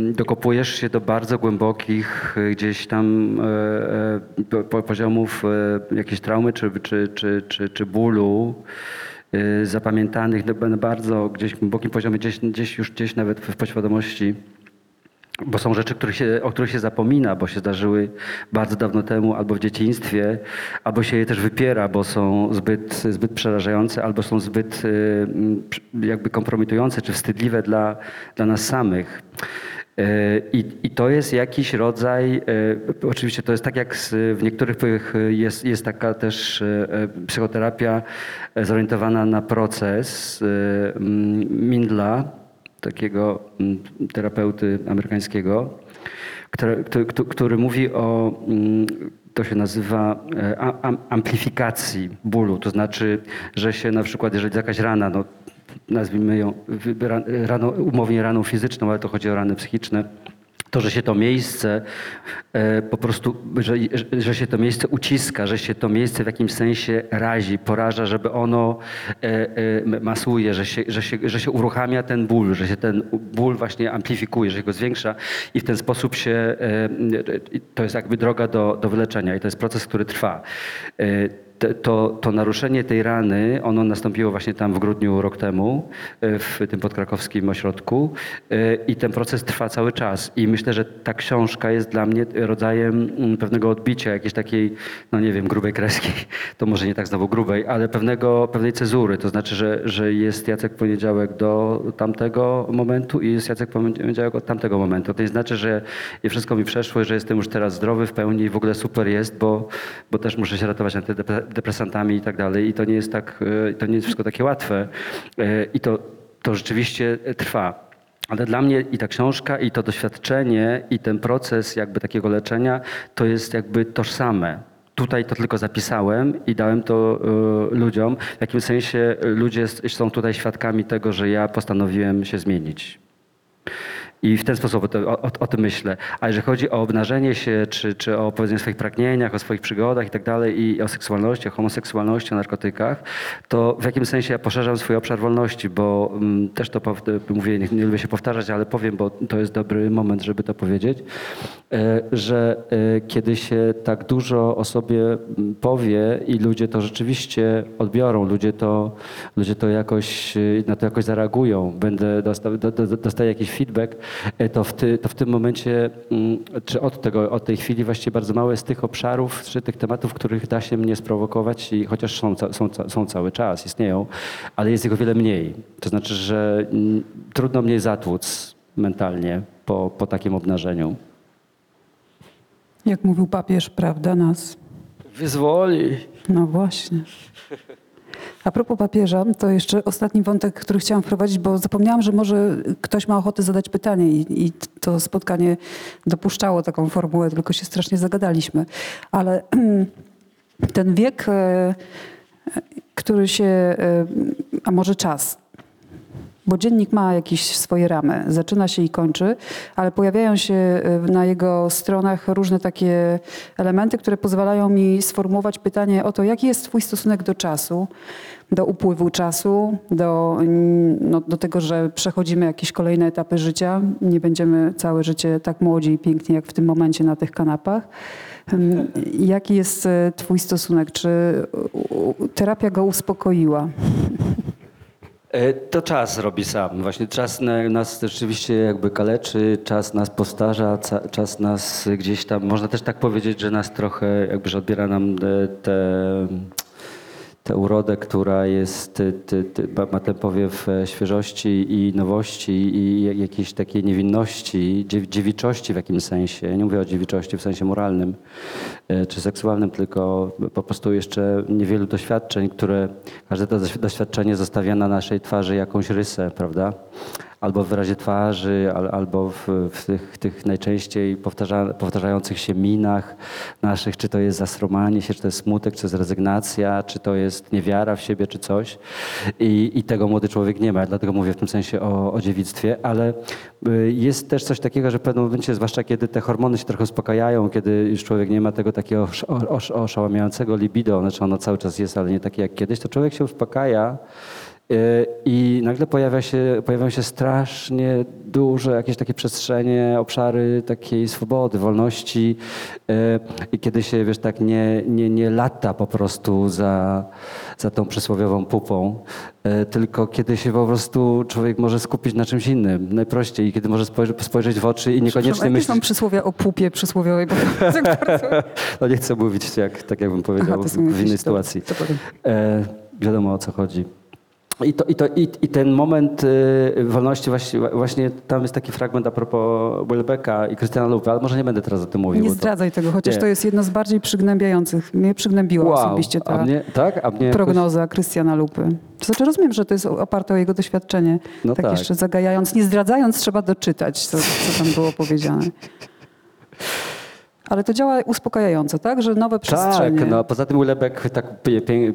y, dokopujesz się do bardzo głębokich y, gdzieś tam y, y, po- po, poziomów y, jakiejś traumy czy, czy, czy, czy, czy bólu y, zapamiętanych na na bardzo gdzieś głębokim poziomie, gdzieś, gdzieś już gdzieś nawet w podświadomości. Bo są rzeczy, których się, o których się zapomina, bo się zdarzyły bardzo dawno temu, albo w dzieciństwie, albo się je też wypiera, bo są zbyt, zbyt przerażające, albo są zbyt y, jakby kompromitujące czy wstydliwe dla, dla nas samych. Y, I, I to jest jakiś rodzaj, y, oczywiście to jest tak jak w niektórych tych jest, jest taka też psychoterapia zorientowana na proces Mindla, takiego terapeuty amerykańskiego, który, który, który mówi o, to się nazywa e, amplifikacji bólu, to znaczy, że się na przykład, jeżeli jakaś rana, no, nazwijmy ją rano, umownie raną fizyczną, ale to chodzi o rany psychiczne, to, że się to miejsce e, po prostu, że, że- się to miejsce uciska, że się to miejsce w jakimś sensie razi, poraża, żeby ono e, e, masuje, że się, że, się, że się uruchamia ten ból, że się ten ból właśnie amplifikuje, że się go zwiększa i w ten sposób się, to jest jakby droga do, do wyleczenia i to jest proces, który trwa. To, to naruszenie tej rany, ono nastąpiło właśnie tam w grudniu rok temu e, w tym podkrakowskim ośrodku e, i ten proces trwa cały czas. I myślę, że ta książka jest dla mnie rodzajem mm, pewnego odbicia, jakiejś takiej, no nie wiem, grubej kreski, to może nie tak znowu grubej, ale pewnego, pewnej cezury. To znaczy, że, że jest Jacek Poniedziałek do tamtego momentu i jest Jacek Poniedziałek od tamtego momentu. To nie znaczy, że wszystko mi przeszło, że jestem już teraz zdrowy w pełni i w ogóle super jest, bo, bo też muszę się ratować antydepresantami i tak dalej. I to nie jest tak, e, to nie jest wszystko takie łatwe. E, I to, to rzeczywiście trwa. Ale dla mnie i ta książka, i to doświadczenie, i ten proces jakby takiego leczenia, to jest jakby tożsame. Tutaj to tylko zapisałem i dałem to y, ludziom. W jakimś sensie ludzie są tutaj świadkami tego, że ja postanowiłem się zmienić. I w ten sposób o, to, o, o tym myślę. A jeżeli chodzi o obnażenie się, czy, czy o opowiedzenie o swoich pragnieniach, o swoich przygodach i tak dalej, i o seksualności, o homoseksualności, o narkotykach, to w jakimś sensie ja poszerzam swój obszar wolności, bo mm, też to mówię, nie, nie lubię się powtarzać, ale powiem, bo to jest dobry moment, żeby to powiedzieć, e, że e, kiedy się tak dużo o sobie mm, powie i ludzie to rzeczywiście odbiorą, ludzie to, ludzie to jakoś, e, na to jakoś zareagują, będę dostaję jakiś feedback, to w, ty, to w tym momencie, mm, czy od, tego, od tej chwili właściwie bardzo mało jest tych obszarów, czy tych tematów, których da się mnie sprowokować i chociaż są, są, są cały czas, istnieją, ale jest ich o wiele mniej. To znaczy, że mm, trudno mnie zatłuc mentalnie po, po takim obnażeniu. Jak mówił papież, prawda nas. Wyzwoli. No właśnie. A propos papieża, to jeszcze ostatni wątek, który chciałam wprowadzić, bo zapomniałam, że może ktoś ma ochotę zadać pytanie i, i to spotkanie dopuszczało taką formułę, tylko się strasznie zagadaliśmy. Ale ten wiek, e, który się, e, a może czas, bo dziennik ma jakieś swoje ramy, zaczyna się i kończy, ale pojawiają się y, na jego stronach różne takie elementy, które pozwalają mi sformułować pytanie o to, jaki jest Twój stosunek do czasu, do upływu czasu, do, no, do tego, że przechodzimy jakieś kolejne etapy życia. Nie będziemy całe życie tak młodzi i piękni, jak w tym momencie na tych kanapach. Jaki jest y, Twój stosunek? Czy terapia go uspokoiła? E, To czas robi sam. Właśnie czas na- nas rzeczywiście jakby kaleczy, czas nas postarza, czas nas gdzieś tam, można też tak powiedzieć, że nas trochę jakby, że odbiera nam e, te, tę urodę, która jest, ty, ty, ty, ma- ten powiew e, świeżości i nowości i jak- jakiejś takiej niewinności, dziew, dziewiczości w jakimś sensie. Nie mówię o dziewiczości w sensie moralnym e, czy seksualnym, tylko po prostu jeszcze niewielu doświadczeń, które każde to doświ- doświadczenie zostawia na naszej twarzy jakąś rysę, prawda? Albo w wyrazie twarzy, al, albo w, w tych, tych najczęściej powtarza, powtarzających się minach naszych, czy to jest zasromanie się, czy to jest smutek, czy to jest rezygnacja, czy to jest niewiara w siebie, czy coś. I, i tego młody człowiek nie ma, dlatego mówię w tym sensie o, o dziewictwie, ale y, jest też coś takiego, że w pewnym momencie, zwłaszcza kiedy te hormony się trochę uspokajają, kiedy już człowiek nie ma tego takiego osz- osz- oszałamiającego libido, znaczy ono cały czas jest, ale nie takie jak kiedyś, to człowiek się uspokaja i nagle pojawia się, pojawiają się strasznie duże jakieś takie przestrzenie, obszary takiej swobody, wolności y, i kiedy się, wiesz, tak nie, nie, nie lata po prostu za, za tą przysłowiową pupą, y, tylko kiedy się po prostu człowiek może skupić na czymś innym, najprościej, i kiedy może spojrzeć, w oczy i niekoniecznie myśleć... są przysłowia o pupie przysłowiowej? Bo No nie chcę mówić, jak, tak jakbym powiedział Aha, to w innej to- sytuacji. to powiem. E, wiadomo o co chodzi. I, to, i, to, i, I ten moment y, wolności, właśnie, właśnie tam jest taki fragment a propos Welbecka i Krystiana Lupy, ale może nie będę teraz o tym mówił. nie bo to- zdradzaj tego, chociaż Nie. to jest jedno z bardziej przygnębiających. Mnie przygnębiła Wow, osobiście ta a mnie, tak? A mnie jakoś- prognoza Krystiana Lupy. To znaczy rozumiem, że to jest oparte o jego doświadczenie. No tak, tak. jeszcze zagajając, nie zdradzając, trzeba doczytać, co, co tam było powiedziane. Ale to działa uspokajająco, tak? Że nowe przestrzenie. Tak, no poza tym Ulebek tak,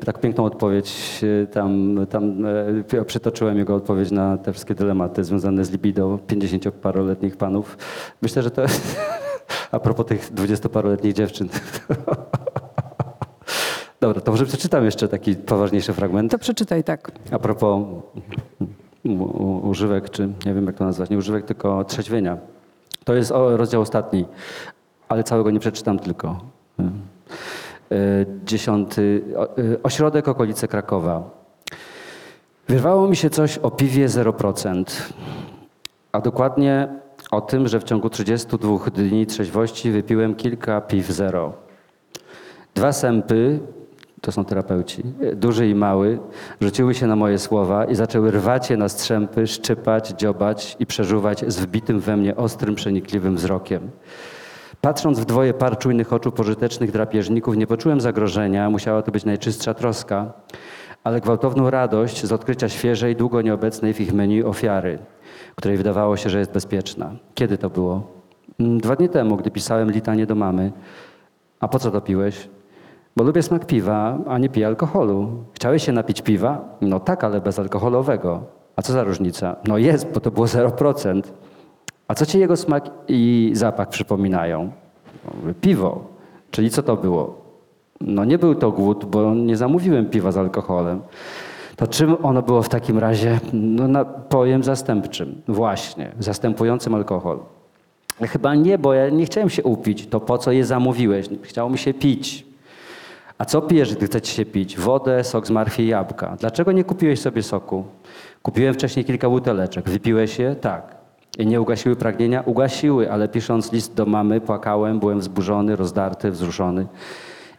tak piękną odpowiedź y, tam, tam e, przytoczyłem jego odpowiedź na te wszystkie dylematy związane z libido 50-paroletnich panów. Myślę, że to a propos tych 20-paroletnich dziewczyn. Dobra, to może przeczytam jeszcze taki poważniejszy fragment. To przeczytaj, tak. A propos używek, czy nie wiem jak to nazwać, nie używek, tylko trzeźwienia. To jest rozdział ostatni, ale całego nie przeczytam tylko. 10, o- y, ośrodek okolice Krakowa. Wyrwało mi się coś o piwie 0%, a dokładnie o tym, że w ciągu 32 dni trzeźwości wypiłem kilka piw zero. Dwa sępy, to są terapeuci, duży i mały, rzuciły się na moje słowa i zaczęły rwać je na strzępy, szczypać, dziobać i przeżuwać z wbitym we mnie ostrym, przenikliwym wzrokiem. Patrząc w dwoje par czujnych oczu pożytecznych drapieżników, nie poczułem zagrożenia, musiała to być najczystsza troska, ale gwałtowną radość z odkrycia świeżej, długo nieobecnej w ich menu ofiary, której wydawało się, że jest bezpieczna. Kiedy to było? Mm, Dwa dni temu, gdy pisałem litanie do mamy. A po co to piłeś? Bo lubię smak piwa, a nie piję alkoholu. Chciałeś się napić piwa? No tak, ale bezalkoholowego. A co za różnica? No jest, bo to było 0%. A co ci jego smak i zapach przypominają? Piwo. Czyli co to było? No nie był to głód, bo nie zamówiłem piwa z alkoholem. To czym ono było w takim razie? No napojem zastępczym. Właśnie, zastępującym alkohol. Chyba nie, bo ja nie chciałem się upić. To po co je zamówiłeś? Chciało mi się pić. A co pijesz, gdy chcecie się pić? Wodę, sok z marchwi i jabłka. Dlaczego nie kupiłeś sobie soku? Kupiłem wcześniej kilka buteleczek. Wypiłeś je? Tak. I nie ugasiły pragnienia? Ugasiły, ale pisząc list do mamy, płakałem, byłem wzburzony, rozdarty, wzruszony.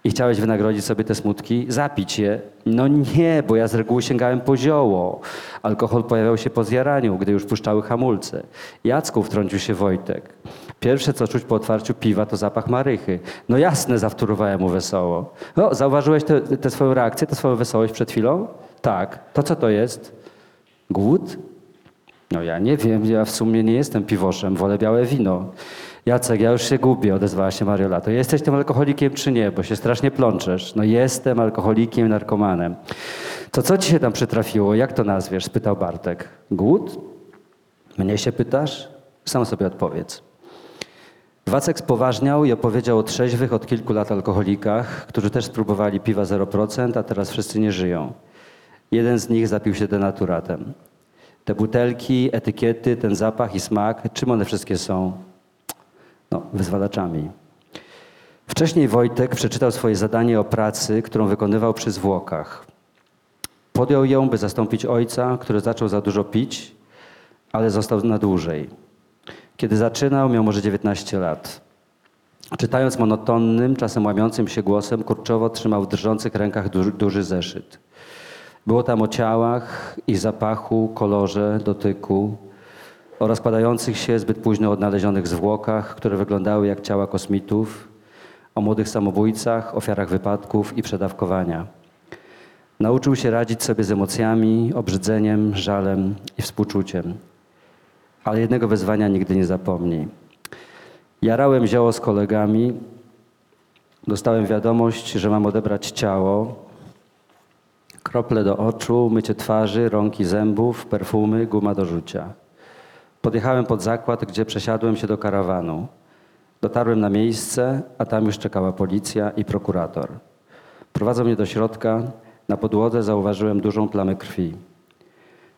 I chciałeś wynagrodzić sobie te smutki? Zapić je? No nie, bo ja z reguły sięgałem po zioło. Alkohol pojawiał się po zjaraniu, gdy już puszczały hamulce. Jacku wtrącił się Wojtek. Pierwsze, co czuć po otwarciu piwa, to zapach marychy. No jasne, zawtórowałem mu wesoło. No, zauważyłeś tę swoją reakcję, tę swoją wesołość przed chwilą? Tak. To co to jest? Głód? No ja nie wiem, ja w sumie nie jestem piwoszem, wolę białe wino. Jacek, ja już się gubię, odezwała się Mariola. To jesteś tym alkoholikiem czy nie, bo się strasznie plączesz. No jestem alkoholikiem, narkomanem. To co ci się tam przytrafiło, jak to nazwiesz? spytał Bartek. Głód? Mnie się pytasz? Sam sobie odpowiedz. Wacek spoważniał i opowiedział o trzeźwych od kilku lat alkoholikach, którzy też spróbowali piwa 0%, a teraz wszyscy nie żyją. Jeden z nich zapił się denaturatem. Te butelki, etykiety, ten zapach i smak, czym one wszystkie są? No, wyzwalaczami. Wcześniej Wojtek przeczytał swoje zadanie o pracy, którą wykonywał przy zwłokach. Podjął ją, by zastąpić ojca, który zaczął za dużo pić, ale został na dłużej. Kiedy zaczynał, miał może 19 lat. Czytając monotonnym, czasem łamiącym się głosem, kurczowo trzymał w drżących rękach duży, duży zeszyt. Było tam o ciałach, ich zapachu, kolorze, dotyku, o rozkładających się zbyt późno odnalezionych zwłokach, które wyglądały jak ciała kosmitów, o młodych samobójcach, ofiarach wypadków i przedawkowania. Nauczył się radzić sobie z emocjami, obrzydzeniem, żalem i współczuciem. Ale jednego wezwania nigdy nie zapomni. Jarałem zioło z kolegami, dostałem wiadomość, że mam odebrać ciało, krople do oczu, mycie twarzy, rąk i zębów, perfumy, guma do rzucia. Podjechałem pod zakład, gdzie przesiadłem się do karawanu. Dotarłem na miejsce, a tam już czekała policja i prokurator. Prowadzą mnie do środka. Na podłodze zauważyłem dużą plamę krwi.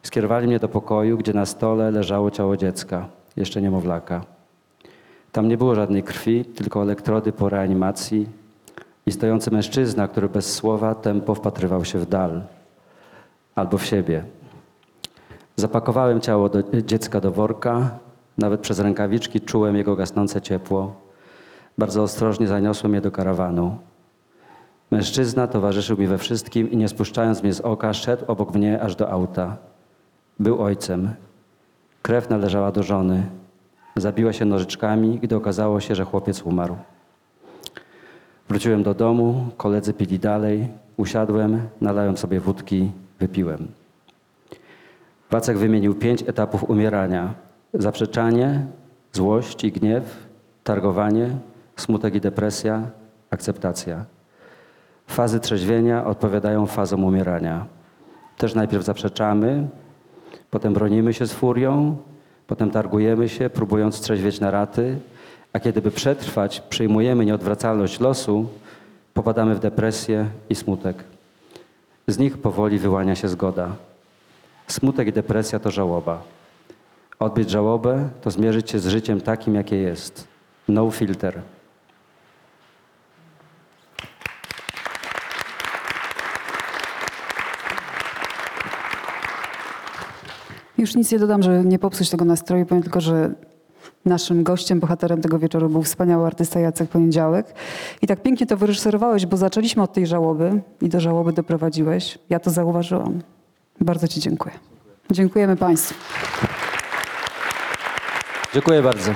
Skierowali mnie do pokoju, gdzie na stole leżało ciało dziecka, jeszcze niemowlaka. Tam nie było żadnej krwi, tylko elektrody po reanimacji i stojący mężczyzna, który bez słowa tempo wpatrywał się w dal albo w siebie. Zapakowałem ciało do, dziecka do worka, nawet przez rękawiczki czułem jego gasnące ciepło. Bardzo ostrożnie zaniosłem je do karawanu. Mężczyzna towarzyszył mi we wszystkim i nie spuszczając mnie z oka, szedł obok mnie aż do auta. Był ojcem. Krew należała do żony. Zabiła się nożyczkami, gdy okazało się, że chłopiec umarł. Wróciłem do domu, koledzy pili dalej, usiadłem, nalałem sobie wódki, wypiłem. Wacek wymienił pięć etapów umierania. Zaprzeczanie, złość i gniew, targowanie, smutek i depresja, akceptacja. Fazy trzeźwienia odpowiadają fazom umierania. Też najpierw zaprzeczamy, potem bronimy się z furią, potem targujemy się, próbując trzeźwieć na raty, a kiedy by przetrwać, przyjmujemy nieodwracalność losu, popadamy w depresję i smutek. Z nich powoli wyłania się zgoda. Smutek i depresja to żałoba. Odbyć żałobę to zmierzyć się z życiem takim, jakie jest. No filter. Już nic nie dodam, że nie popsuć tego nastroju. Powiem tylko, że naszym gościem, bohaterem tego wieczoru był wspaniały artysta Jacek Poniedziałek. I tak pięknie to wyreżyserowałeś, bo zaczęliśmy od tej żałoby i do żałoby doprowadziłeś. Ja to zauważyłam. Bardzo Ci dziękuję. Dziękujemy Państwu. Dziękuję bardzo.